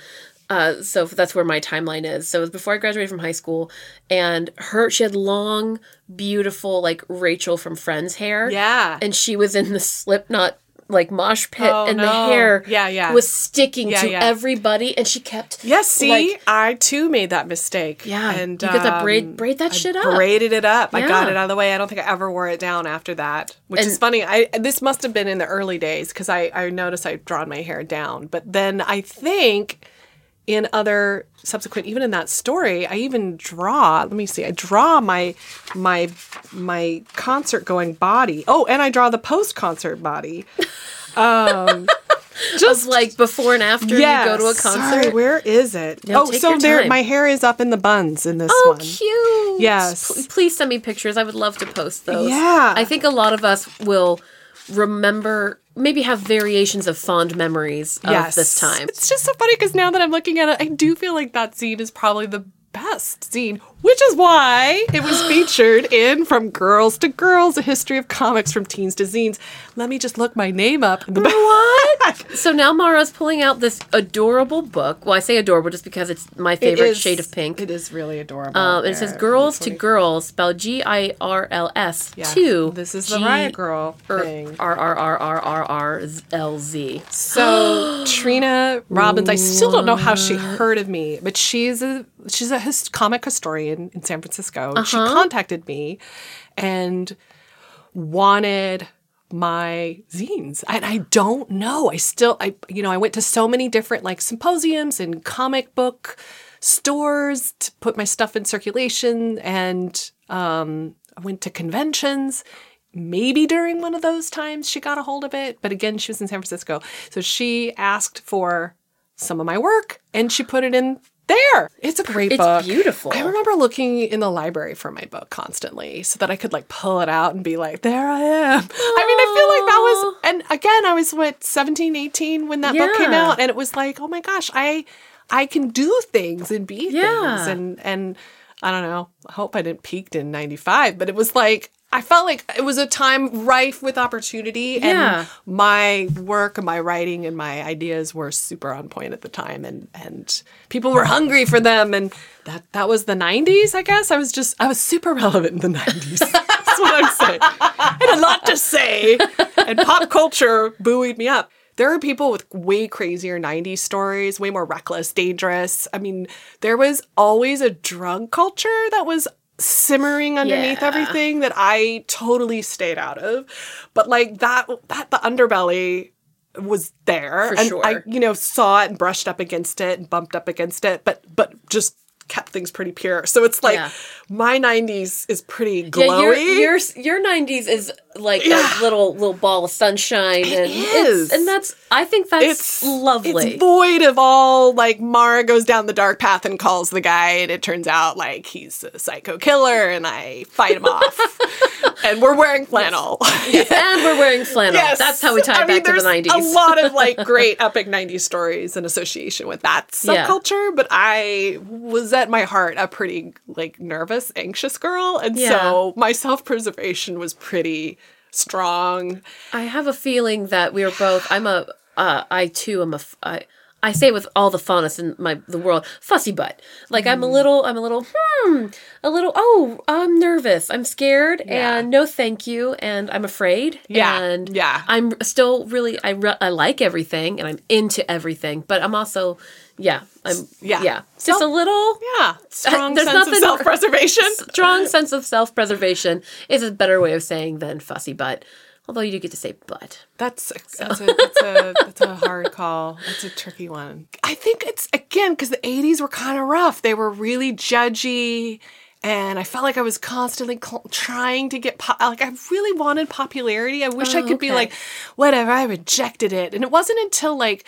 uh, so that's where my timeline is. So it was before I graduated from high school, and her she had long, beautiful like Rachel from Friends hair. Yeah. and she was in the Slipknot like mosh pit, Oh, and the hair Yeah, yeah. was sticking Yeah, to yeah. everybody, and she kept Yes, see, like, I too made that mistake. Yeah, and you um, braid- braid that I shit up. Braided it up. I got it out of the way. I don't think I ever wore it down after that, which is funny. I this must have been in the early days because I I noticed I'd drawn my hair down, but then I think in other subsequent even in that story i even draw let me see i draw my my my concert going body oh and i draw the post concert body um just like before and after Yes. you go to a Sorry, concert. where is it? No, oh, so there, my hair is up in the buns in this Oh, one. cute. Yes. P- please send me pictures. I would love to post those. Yeah. I think a lot of us will remember, maybe have variations of fond memories of yes, this time. It's just so funny because now that I'm looking at it, I do feel like that scene is probably the best scene, which is why it was featured in From Girls to Grrrlz: A History of Comics from Teens to Zines. Let me just look my name up in the back. What? so now Mara's pulling out this adorable book. Well, I say adorable just because it's my favorite is- shade of pink. It is really adorable. Um, and it says "Girls to Girls," spelled G I R L S Yeah. two. This is the Riot Grrrl er, thing. R R R R R R L Z. So Trina Robbins, I still don't know how she heard of me, but she's a she's a his, comic historian in San Francisco. She contacted me and wanted my zines. And i don't know. I still i you know i went to so many different like symposiums and comic book stores to put my stuff in circulation. And um i went to conventions. Maybe during one of those times she got a hold of it. But again she was in san francisco. So she asked for some of my work and she put it in there! It's a great It's book. It's beautiful. i remember looking in the library for my book constantly so that i could like pull it out and be like there i am. I mean i feel like that was and again i was what 17 18 when that book came out and it was like oh my gosh i i can do things and be Yeah. things. And and i don't know i hope i didn't peaked in 95 but it was like I felt like it was a time rife with opportunity, Yeah. and my work and my writing and my ideas were super on point at the time, and and people were hungry for them, and that that was the '90s, I guess. I was just I was super relevant in the '90s. That's what I'm saying. I had a lot to say, and pop culture buoyed me up. there are people with way crazier 90s stories, way more reckless, dangerous. I mean, there was always a drug culture that was simmering underneath Yeah. everything that I totally stayed out of. But like that that the underbelly was there For and sure. I you know saw it and brushed up against it and bumped up against it but but just kept things pretty pure. So it's like Yeah. My 90s is pretty Yeah, glowy. your, your your nineties is like Yeah. a little little ball of sunshine, and is. and that's I think that's it's lovely. It's void of all like Mara goes down the dark path and calls the guy, and it turns out like he's a psycho killer, and I fight him off. and we're wearing flannel. and we're wearing flannel. Yes. That's how we tie I it mean, back to the nineties. A lot of like great epic 90s stories in association with that Yeah. subculture, but I was at my heart a pretty like nervous, anxious girl. And Yeah. so my self-preservation was pretty strong. I have a feeling that we are both. I'm a. Uh, I too am a. I, I say it with all the fondness in my the world, fussy butt. Like Mm. I'm a little. I'm a little. Hmm. A little. Oh, I'm nervous. I'm scared, Yeah. and no, thank you, and I'm afraid. Yeah, And yeah. I'm still really. I re- I like everything, and I'm into everything, but I'm also. Yeah. I'm. Yeah. Yeah. Just a little. Yeah, strong There's sense of nothing- self-preservation. Strong sense of self preservation is a better way of saying than fussy butt. Although you do get to say but. That's that's, a, that's a that's a hard call. That's a tricky one. I think it's again because the '80s were kind of rough. They were really judgy, and I felt like I was constantly cl- trying to get po- like I really wanted popularity. I wish I Oh, could be like whatever. I rejected it, and it wasn't until like.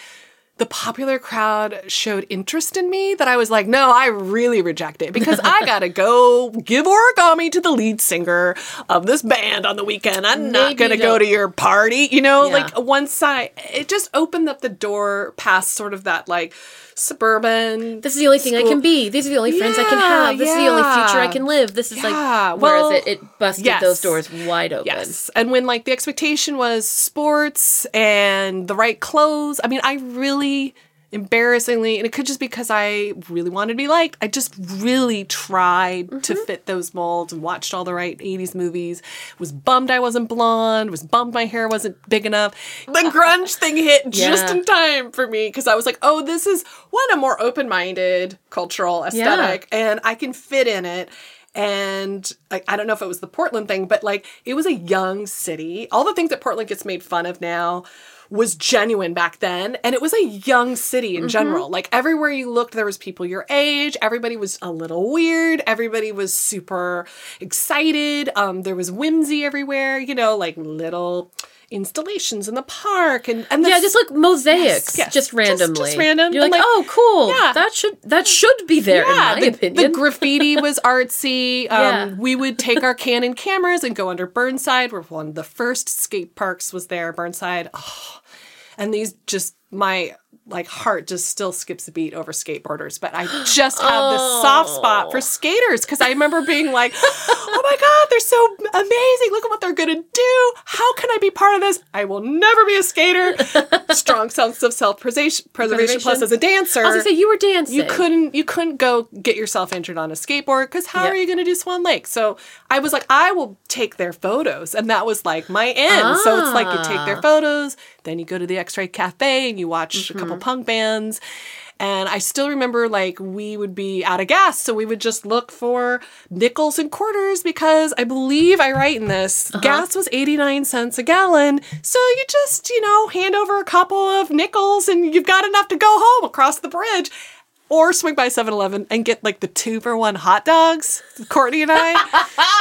The popular crowd showed interest in me that I was like, no, I really reject it because I gotta go give origami to the lead singer of this band on the weekend. I'm not gonna go to your party, you know, Yeah. like once I, it just opened up the door past sort of that like suburban. This is the only thing I can be. These are the only friends I can have. This is the only future I can live. This is Yeah, like whereas well, it, it busted yes. those doors wide open. Yes. And when like the expectation was sports and the right clothes, I mean, I really embarrassingly, and it could just be because I really wanted to be liked, I just really tried to Mm-hmm. fit those molds and watched all the right 80s movies. Was bummed I wasn't blonde, was bummed my hair wasn't big enough. The grunge thing hit just in time for me because I was like, oh, this is one, a more open minded cultural aesthetic and I can fit in it. And like, I don't know if it was the Portland thing, but like it was a young city. All the things that Portland gets made fun of now was genuine back then. And it was a young city in general. Like everywhere you looked, there was people your age. Everybody was a little weird. Everybody was super excited. Um, there was whimsy everywhere, you know, like little installations in the park and, and the Yeah, just like mosaics, yes. just Just- randomly. just random. You're like, like- oh, cool. Yeah. That should that should be there in my the, opinion. The graffiti was artsy. Um, Yeah. We would take our Canon cameras and go under Burnside, where one of the first skate parks was there, Burnside. Oh, and these just, my like heart just still skips a beat over skateboarders, but I just have this soft spot for skaters because I remember being like, oh my God, they're so amazing. Look at what they're going to do. How can I be part of this? I will never be a skater. Strong sense of self preservation plus as a dancer. I was gonna say you were dancing. You couldn't you couldn't go get yourself injured on a skateboard because how Yeah. are you going to do Swan Lake? So I was like, I will take their photos, and that was like my end. So it's like you take their Ah. photos, then you go to the X Ray Cafe and you watch a couple Mm-hmm. Punk bands. And I still remember like we would be out of gas, so we would just look for nickels and quarters because I believe I write in this Uh-huh. gas was 89 cents a gallon. So you just, you know, hand over a couple of nickels and you've got enough to go home across the bridge. Or swing by 7 Eleven and get like the two for one hot dogs. Courtney and I.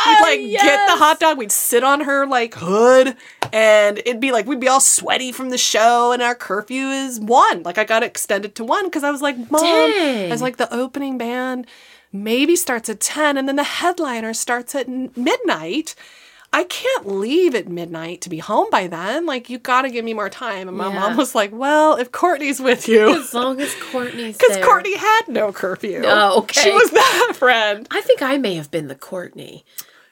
We'd like get the hot dog, we'd sit on her like hood, and it'd be like we'd be all sweaty from the show, and our curfew is one. Like I got extended to one because I was like, Mom, Dang. I was like, the opening band maybe starts at 10, and then the headliner starts at midnight. I can't leave at midnight to be home by then. Like, you gotta give me more time. And my Yeah. mom was like, Well, if Courtney's with you. as long as Courtney's Because. Courtney had no curfew. Oh, okay. She was that friend. I think I may have been the Courtney.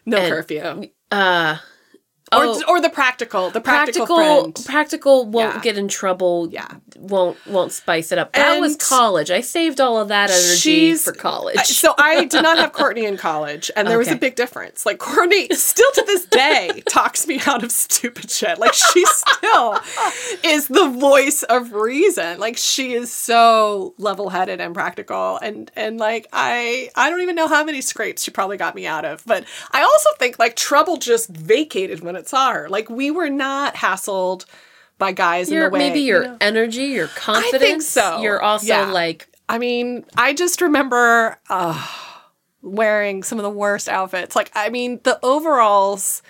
No And- curfew. Uh Oh. or the practical, the practical, practical practical won't Yeah. get in trouble. Yeah. won't won't spice it up. That was college. I saved all of that energy for college. So I did not have Courtney in college, and there was a big difference. Like Courtney, still to this day, talks me out of stupid shit. Like she still is the voice of reason. Like she is so level-headed and practical, and and like I I don't even know how many scrapes she probably got me out of. But I also think like trouble just vacated when it saw her. Like we were not hassled by guys your in the way. maybe you your know? energy, your confidence. so. You're also Yeah. like I mean, I just remember uh, wearing some of the worst outfits. Like, I mean, the overalls.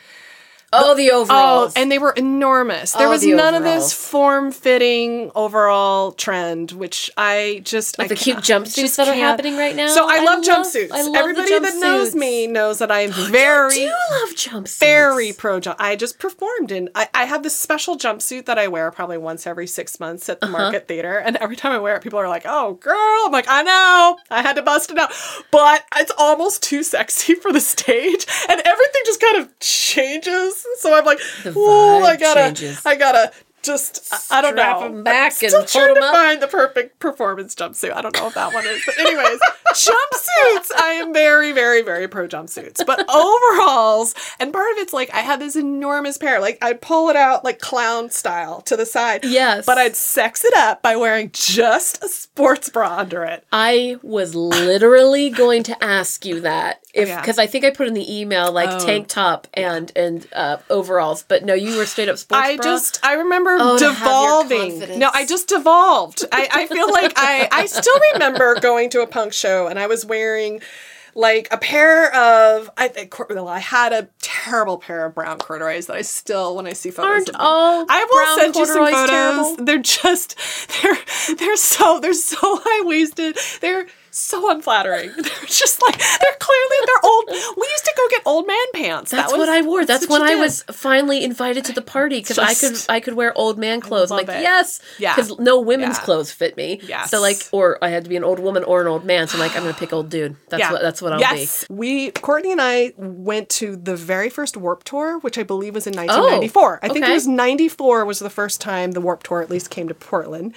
Oh the Oh, overalls. and they were enormous. There Oh, was the none of this form-fitting overall trend, which I just Like I the cute jumpsuits that are happening right now. So I, I love, love- jumpsuits. I love Everybody that knows me knows that I'm very you do love jumpsuits. very pro jump. I just performed in. I, I have this special jumpsuit that I wear probably once every six months at the Uh-huh. Market Theater, and every time I wear it, people are like, "Oh, girl!" I'm like, "I know, I had to bust it out," but it's almost too sexy for the stage, and everything just kind of changes. So I'm like, "Oh, I gotta, changes. I gotta." Just I- I don't know. back I'm and still hold trying to up. find the perfect performance jumpsuit. I don't know if that one is, but anyways, jumpsuits. I am very, very, very pro jumpsuits. But overalls, and part of it's like I had this enormous pair. Like I'd pull it out like clown style to the side. Yes. But I'd sex it up by wearing just a sports bra under it. I was literally going to ask you that if Yeah. because I think I put in the email like Oh. tank top and and uh, overalls, but no, you were straight up sports I bra. just I remember Oh, to have your devolving. No, I just devolved. I, I feel like I I still remember going to a punk show and I was wearing like a pair of I think well, I had a terrible pair of brown corduroys that I still when I see photos Aren't of them, all I will send you some photos. terrible? They're just they're they're so they're so high waisted. They're so unflattering. They're just like they're clearly they're old. We used to go get old man pants. That's that was, what I wore. That's, when I did. was finally invited to the party because I could I could wear old man clothes. Like it. yes, Yeah. because no women's Yeah. clothes fit me. Yes. So like, or I had to be an old woman or an old man. So I'm like, I'm gonna pick old dude. That's what that's what I'll yes. We Courtney and I went to the very first Warped Tour, which I believe was in 1994. Oh, I think it was 94 was the first time the Warped Tour at least came to Portland.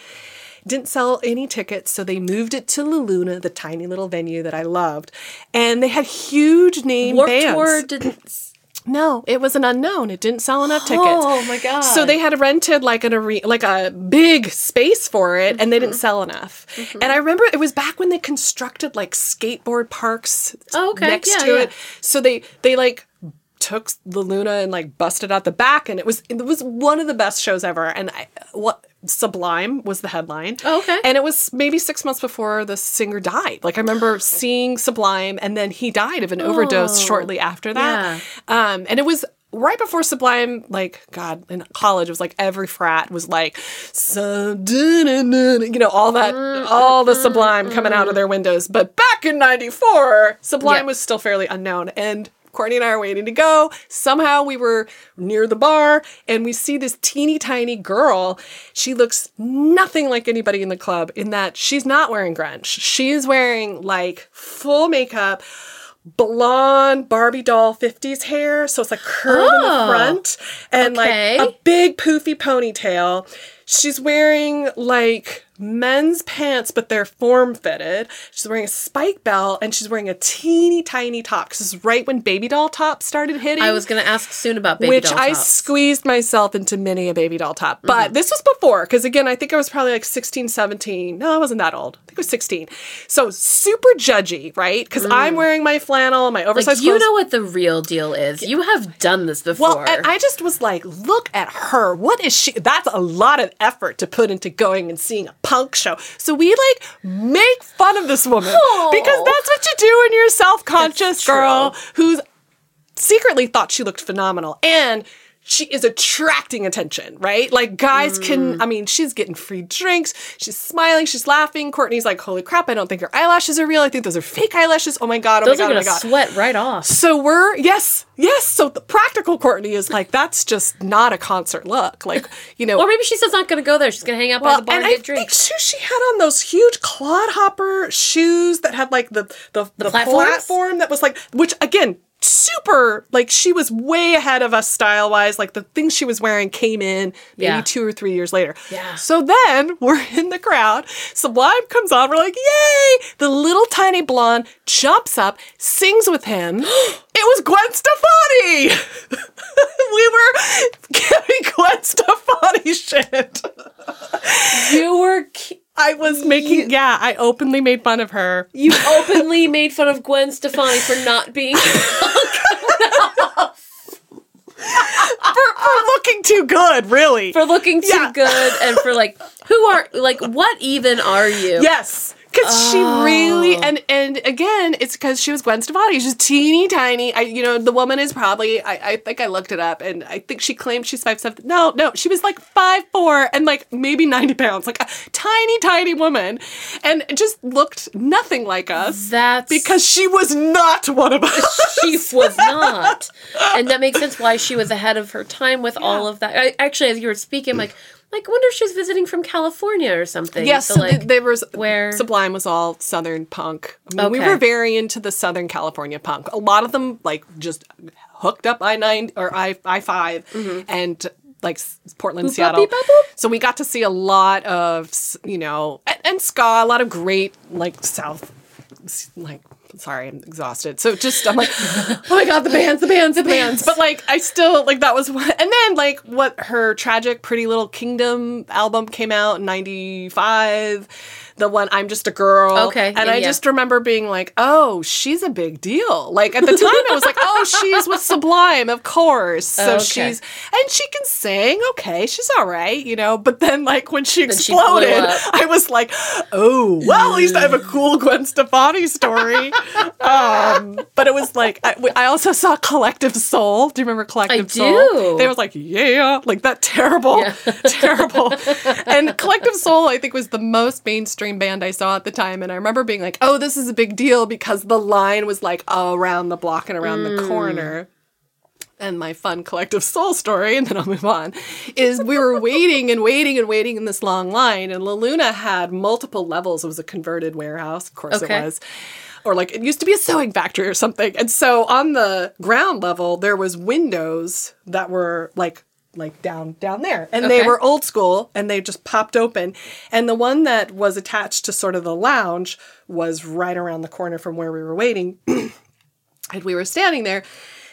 Didn't sell any tickets, so they moved it to La Luna, the tiny little venue that I loved, and they had huge name. Warped bands. Tour didn't. No, it was an unknown. It didn't sell enough tickets. Oh my god! So they had rented like an are- like a big space for it, and they didn't mm-hmm. sell enough. Mm-hmm. And I remember it was back when they constructed like skateboard parks Oh, okay. next Yeah, to yeah. it. So they they like took the Luna and like busted out the back, and it was it was one of the best shows ever. And I, what Sublime was the headline. Oh, okay. And it was maybe six months before the singer died. Like I remember seeing Sublime, and then he died of an overdose Oh, shortly after that. Um, and it was right before Sublime, like God, in college, it was like every frat was like, you know, all that, all the Sublime coming out of their windows. But back in '94, Sublime Yeah. was still fairly unknown, and. Courtney and I are waiting to go. Somehow we were near the bar and we see this teeny tiny girl. She looks nothing like anybody in the club in that she's not wearing grunge. She is wearing like full makeup, blonde Barbie doll 50s hair. So it's like curled in the Oh, front and okay. like a big poofy ponytail. She's wearing like men's pants, but they're form fitted. She's wearing a spike belt and she's wearing a teeny tiny top. This is right when baby doll tops started hitting. I was gonna ask soon about baby which I. Mm-hmm. squeezed myself into many a baby doll top. But this was before, because again, I think I was probably like 16, 17. No, I wasn't that old. I think I was 16. So super judgy, right? Because I'm wearing my flannel, my Mm. like oversized you clothes. know what the real deal is. You have done this before. Well, and I just was like, look at her. What is she? That's a lot of effort to put into going and seeing a punk show. So we like make fun of this woman Aw. because that's what you do when you're a self-conscious girl who's secretly thought she looked phenomenal and she is attracting attention, right? Like guys Mm. can, I mean, she's getting free drinks, she's smiling, she's laughing. Courtney's like, holy crap, I don't think her eyelashes are real. I think those are fake eyelashes. Oh my God, oh Those my are God, oh my gonna God. sweat right off. So we're yes, yes. So the practical Courtney is like that's just not a concert look. Like you know. Or maybe she's just not gonna go there. She's gonna hang out by the bar and and, I get drinks. think too, she had on those huge clodhopper shoes that had like the the, the, platforms? platform that was like, which again super like she was way ahead of us style wise. Like the things she was wearing came in maybe Yeah. two or three years later. Yeah. So then we're in the crowd. Sublime comes on. We're like, yay! The little tiny blonde jumps up, sings with him. it was Gwen Stefani. we were giving Gwen Stefani shit. You were. ki- I was making, yeah, I openly made fun of her. You openly made fun of Gwen Stefani for not being. For, for looking too good, really. for looking too Yeah. good and for like who are like what even are you? Yes. Because she really oh. and and again, it's because she was Gwen Stefani. She's teeny tiny. I you know the woman is probably I, I think I looked it up and I think she claimed she's five seven. No, no, she was like five four and like maybe ninety pounds, like a tiny tiny woman, and just looked nothing like us That's because she was not one of us. she was not, and that makes sense why she was ahead of her time with all of that. I, actually, as you were speaking, like, like, wonder if she's visiting from California or something. Yes, so like, there was where- Sublime was all Southern punk. I mean, We were very into the Southern California punk. A lot of them like just hooked up I nine or I I 5 and like Portland, Mm-hmm. Boop, Seattle. boop, boop. So we got to see a lot of you know and, and ska, a lot of great like South like. Sorry, I'm exhausted. So just I'm like, oh my god, the bands, the bands, the bands. But like, I still like that was what. And then like, what her tragic Pretty Little Kingdom album came out in '95. The one I'm just a girl. Okay, and yeah, I yeah. just remember being like, oh, she's a big deal. Like at the time, I was like, oh, she's with Sublime, of course. So Okay. she's and she can sing. Okay, she's all right, you know. But then like when she she exploded, up. I was like, oh, well, at least I have a cool Gwen Stefani story. um, but it was like I, I also saw Collective Soul. Do you remember Collective I Soul? do. They was like, yeah, like that terrible, Yeah. terrible. And Collective Soul, I think, was the most mainstream band I saw at the time. And I remember being like, oh, this is a big deal because the line was like around the block and around the mm. corner and my fun collective soul story, and then I'll move on, is we were waiting and waiting and waiting in this long line, and La Luna had multiple levels. It was a converted warehouse, of course Okay. it was. Or like it used to be a sewing factory or something. And so on the ground level, there was windows that were like like down down there. And they were old school and they just popped open. And the one that was attached to sort of the lounge was right around the corner from where we were waiting. and we were standing there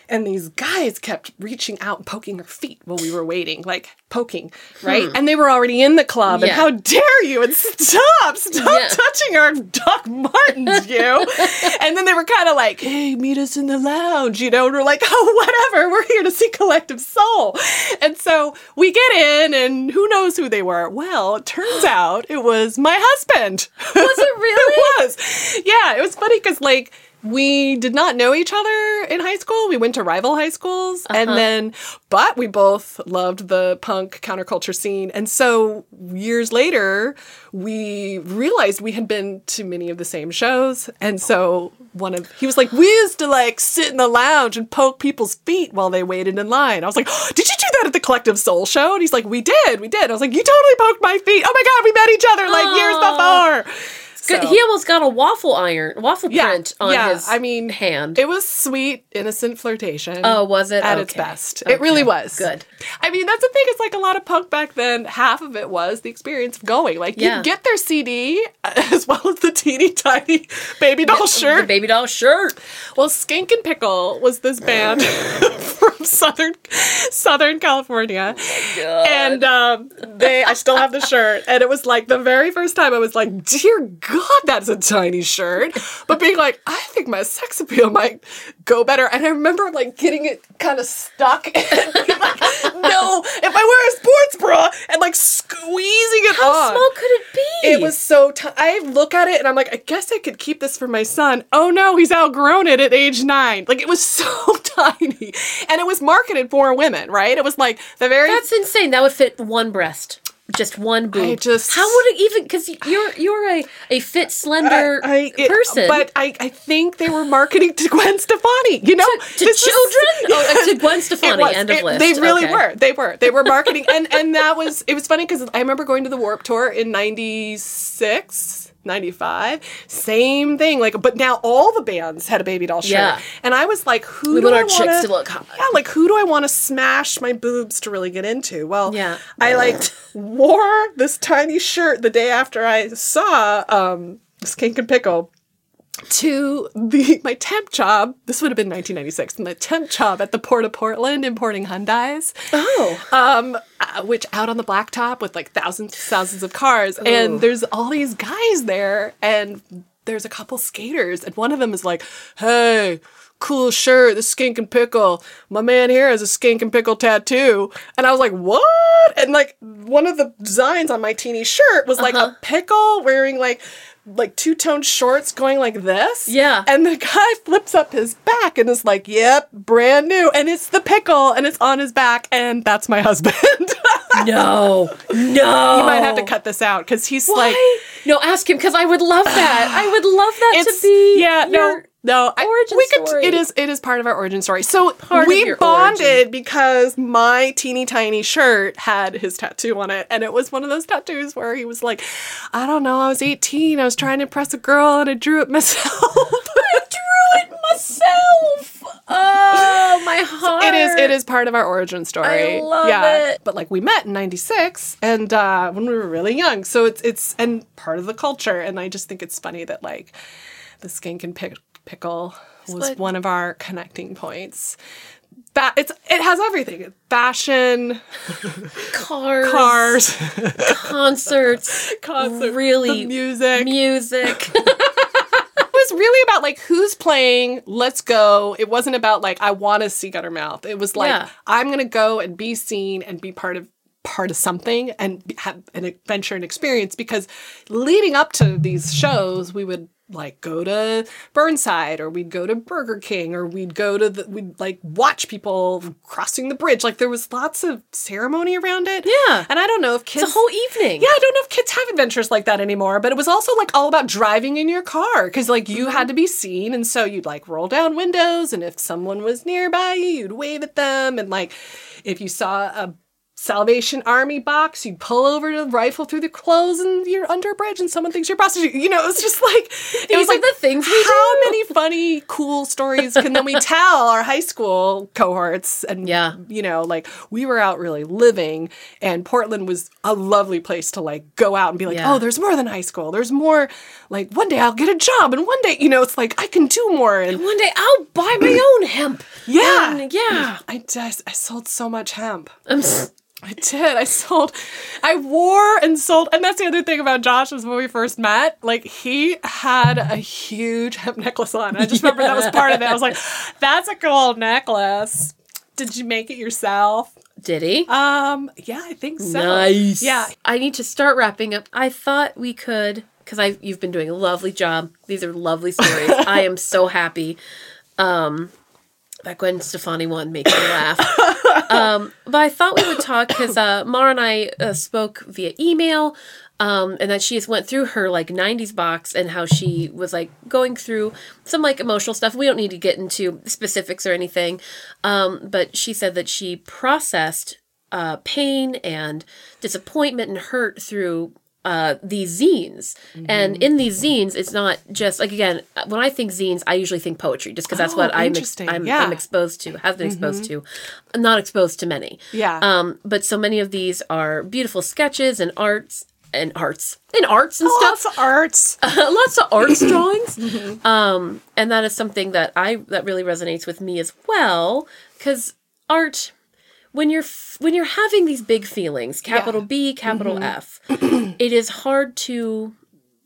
and these guys kept reaching out and poking our feet while we were waiting like poking right? Hmm. And they were already in the club and how dare you? And stop stop Yeah. touching our doc martens you. And then they were kind of like hey meet us in the lounge you know? And we're like oh whatever we're here to see collective soul. And so we get in and who knows who they were? Well it turns out it was my husband. Was it really? it was. Yeah, it was funny because like we did not know each other in high school. We went to rival high schools, and uh-huh. then but we both loved the punk counterculture scene, and so years later we realized we had been to many of the same shows, and so one of he was like, we used to like sit in the lounge and poke people's feet while they waited in line. I was like, oh, did you do that at the Collective Soul show? And he's like, we did, we did. I was like, you totally poked my feet. Oh my god, we met each other like years before. Good. So- He almost got a waffle iron, waffle yeah, print on yeah. his I mean, hand. It was sweet, innocent flirtation. Oh, was it? at its Okay. best? It really was Good. I mean, that's the thing. It's like a lot of punk back then. Half of it was the experience of going. Like Yeah. you get their CD as well as the teeny tiny baby doll The shirt. baby doll shirt. Well, Skankin' Pickle was this band from southern Southern California, and um, they I still have the shirt, and it was like the very first time I was like, "Dear God, that's a tiny shirt," but being like, "I think my sex appeal might go better," and I remember like getting it kind of stuck, and like, "No, if I wear a sports bra," and like squeezing it How on. small could it be? It was so. T- I look at it and I'm like, I guess I could keep this for my son. Oh no, he's outgrown it at age nine. Like it was so tiny, and it was marketed for women, right? It was like the very. That's insane. That would fit one breast. Just one boob. just- How would it even? Because you're you're a, a fit, slender I- it- person. but I, I think they were marketing to Gwen Stefani. You know, to was- children? Oh, uh, to Gwen Stefani. was. End of It- list. They really Okay. were. They were. They were marketing, and and that was. It was funny because I remember going to the Warped Tour in '96. 95. Same thing. Like, but now all the bands had a baby doll shirt. Yeah. And I was like, who We do want I our wanna- to look hot. Yeah, like who do I want to smash my boobs to really get into? Well, Yeah. I like wore this tiny shirt the day after I saw um Skankin' Pickle to the my temp job. This would have been 1996. My temp job at the Port of Portland importing Hyundai's Oh. um, uh, which out on the blacktop with like thousands, thousands of cars, and there's all these guys there, and there's a couple skaters, and one of them is like, "Hey." Cool shirt, the Skankin' Pickle. My man here has a Skankin' Pickle tattoo. And I was like, what? And like one of the designs on my teeny shirt was like Uh-huh. a pickle wearing like like two-tone shorts going like this. Yeah. And the guy flips up his back and is like, yep, brand new. And it's the pickle and it's on his back, and that's my husband. No. No. You might have to cut this out because he's Why? like, no, ask him because I would love that. I would love that to be. yeah, no, no. I, origin we could. story. It is. It is part of our origin story. So Part we bonded origin. because my teeny tiny shirt had his tattoo on it, and it was one of those tattoos where he was like, I don't know, I was eighteen, I was trying to impress a girl, and I drew it myself. I drew myself. Oh, my heart. It is. It is part of our origin story. I love yeah. it. But like we met in '96, and uh, when we were really young, so it's it's and part of the culture. And I just think it's funny that like the skink and pick, pickle was like- one of our connecting points. That it's it has everything: fashion, cars, cars, concerts, concerts, really music. music. Really about like who's playing let's go it wasn't about like i want to see guttermouth it was like Yeah. i'm gonna go and be seen and be part of part of something and have an adventure and experience because leading up to these shows we would like go to burnside or we'd go to burger king or we'd go to the we'd like watch people crossing the bridge like there was lots of ceremony around it Yeah. and i don't know if kids it's a whole evening. yeah, I don't know if kids have adventures like that anymore, but it was also like all about driving in your car because like you had mm-hmm. to be seen, and so you'd like roll down windows, and if someone was nearby you, you'd wave at them, and like if you saw a Salvation Army box, you'd pull over to rifle through the clothes, and you're under a bridge, and someone thinks you're a prostitute. You know, it's just like it These was like the things we how do. many funny, cool stories can then we tell our high school cohorts? And Yeah. you know, like we were out really living, and Portland was a lovely place to like go out and be like, oh, Yeah. oh, there's more than high school. There's more. Like one day I'll get a job, and one day, you know, it's like I can do more. And One day I'll buy my own hemp. yeah, And yeah. I just I sold so much hemp. I'm s- I did. I sold, I wore and sold. And that's the other thing about Josh is when we first met, like he had a huge hemp necklace on. I just remember that was part of it. I was like, that's a cool necklace. Did you make it yourself? Did he? Um, yeah, I think so. Nice. Yeah. I need to start wrapping up. I thought we could because I you've been doing a lovely job. These are lovely stories. I am so happy. Um that Gwen Stefani one makes me laugh. Um, but I thought we would talk because uh, Mara and I uh, spoke via email, um, and that she just went through her like '90s box and how she was like going through some like emotional stuff. We don't need to get into specifics or anything, um, but she said that she processed uh, pain and disappointment and hurt through uh, these zines. And in these zines, it's not just like again, when I think zines, I usually think poetry, just because that's Oh, what I'm ex- I'm, Yeah. I'm exposed to, have been exposed to. I'm not exposed to many. Yeah. Um, but so many of these are beautiful sketches and arts and arts and arts and Lots stuff. of arts. Lots of arts drawings. Um, and that is something that I that really resonates with me as well because art when you're f- when you're having these big feelings, capital B, capital F, it is hard to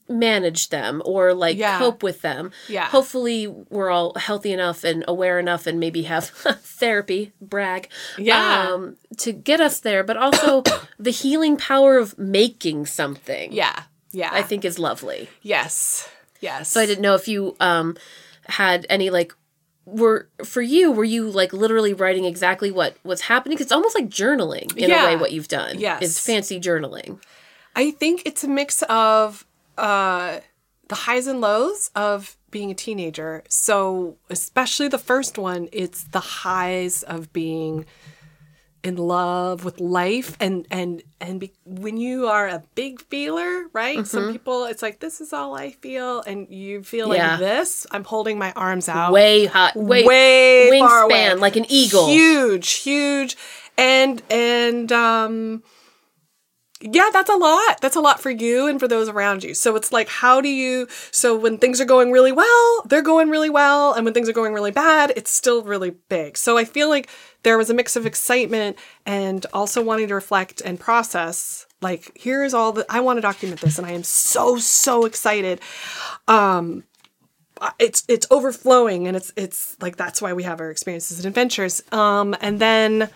manage them or like Yeah. cope with them. Yeah. Hopefully we're all healthy enough and aware enough and maybe have therapy, brag. Yeah. Um, to get us there, but also the healing power of making something. Yeah. Yeah. I think is lovely. yes. Yes. So I didn't know if you um had any like were for you were you like literally writing exactly what was happening? it's almost like journaling in Yeah. a way. What you've done, Yes. is fancy journaling. I think it's a mix of uh, the highs and lows of being a teenager. So, especially the first one, it's the highs of being in love with life and and and be, when you are a big feeler right? Some people it's like this is all i feel and you feel Yeah. like this i'm holding my arms out. Way hot, way, way wingspan, like an eagle. huge huge. And and um yeah that's a lot. That's a lot for you and for those around you. So it's like how do you so when things are going really well they're going really well. And when things are going really bad it's still really big. So i feel like there was a mix of excitement and also wanting to reflect and process like here's all the i want to document this and i am so so excited. Um it's it's overflowing and it's it's like that's why we have our experiences and adventures. Um and then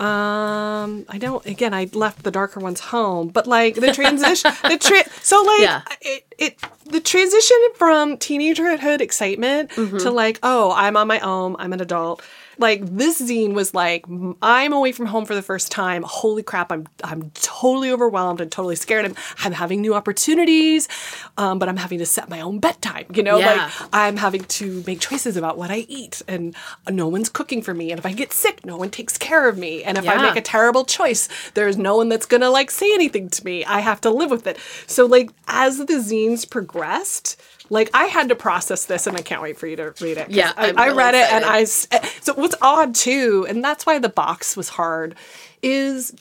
um i don't again i left the darker ones home but like the transition the tra- so like Yeah. it, it the transition from teenagerhood excitement Mm-hmm. to like oh i'm on my own i'm an adult like this zine was like I'm away from home for the first time. Holy crap i'm i'm totally overwhelmed and totally scared. I'm, I'm having new opportunities um, but i'm having to set my own bedtime you know? Yeah. like i'm having to make choices about what i eat and no one's cooking for me and if i get sick no one takes care of me and if i make a terrible choice there's no one that's gonna like say anything to me. I have to live with it. So like as the zines progressed like I had to process this, and I can't wait for you to read it. Yeah, I, I'm I really read it, and I. Eh, so what's odd too, and that's why the box was hard, is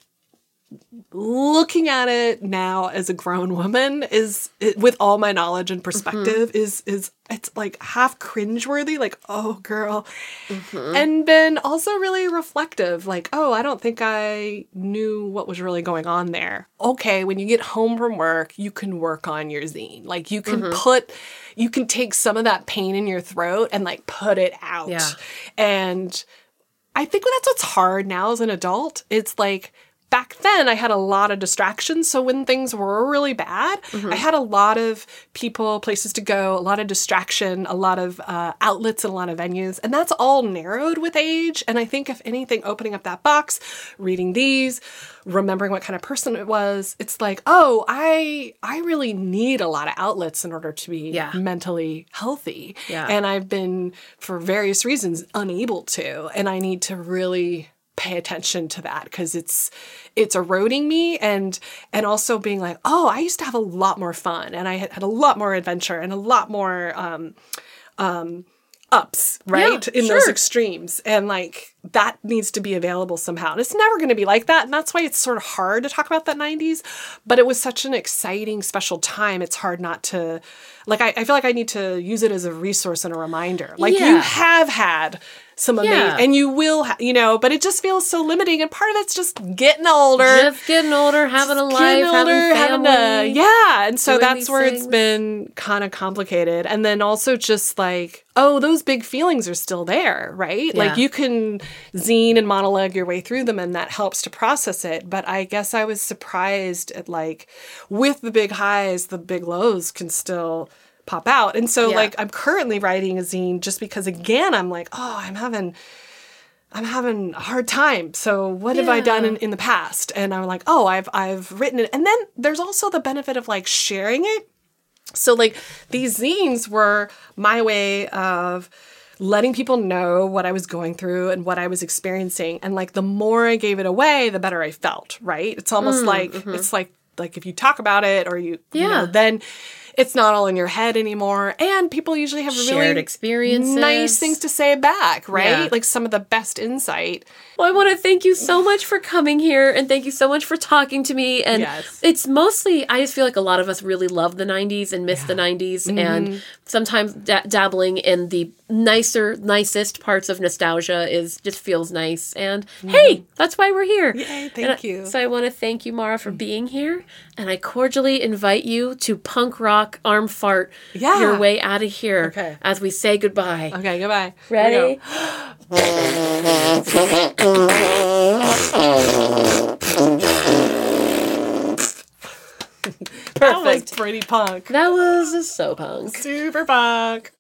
looking at it now as a grown woman is it, with all my knowledge and perspective mm-hmm. is is it's like half cringeworthy like oh girl. Mm-hmm. And then also really reflective like oh i don't think i knew what was really going on there. Okay when you get home from work you can work on your zine. Like you can mm-hmm. put you can take some of that pain in your throat and like put it out. Yeah. and I think that's what's hard now as an adult. It's like back then I had a lot of distractions. So when things were really bad, I had a lot of people, places to go, a lot of distraction, a lot of uh, outlets, and a lot of venues. And that's all narrowed with age. And I think if anything, opening up that box, reading these, remembering what kind of person it was, it's like, oh, I I really need a lot of outlets in order to be Yeah. mentally healthy. Yeah. And I've been, for various reasons, unable to. And I need to really pay attention to that because it's it's eroding me and and also being like oh i used to have a lot more fun and i had, had a lot more adventure and a lot more um um ups right Yeah, in those extremes. And like that needs to be available somehow and it's never going to be like that and that's why it's sort of hard to talk about that 90s but it was such an exciting special time it's hard not to like i, I feel like i need to use it as a resource and a reminder like you have had some amazing Yeah. and you will ha- you know but it just feels so limiting and part of it's just getting older Just getting older, having a life, getting older, having having family. a yeah, and so that's where it's been kind of complicated. And then also just like, oh, those big feelings are still there, right? Like you can zine and monologue your way through them, and that helps to process it. But I guess I was surprised at like, with the big highs, the big lows can still pop out. And so Yeah. like I'm currently writing a zine just because again I'm like, oh, I'm having I'm having a hard time. So what have I done in, in the past? And I'm like, oh, I've I've written it. And then there's also the benefit of like sharing it. So like these zines were my way of letting people know what I was going through and what I was experiencing. And like the more I gave it away, the better I felt, right? It's almost like it's like like if you talk about it or you, you know, Yeah. then it's not all in your head anymore. And people usually have Shared really experiences. nice things to say back, right? Yeah. Like some of the best insight. Well, I want to thank you so much for coming here and thank you so much for talking to me. And Yes. it's mostly, I just feel like a lot of us really love the 90s and miss the 90s Mm-hmm. and sometimes da- dabbling in the nicer, nicest parts of nostalgia is just feels nice. And mm-hmm. hey, that's why we're here. Yay, thank I- you. So I want to thank you, Mara, for mm. being here. And I cordially invite you to punk rock arm fart Yeah. your way out of here Okay. as we say goodbye. Okay, goodbye. Ready? Perfect. That was pretty punk. That was so punk. Super punk.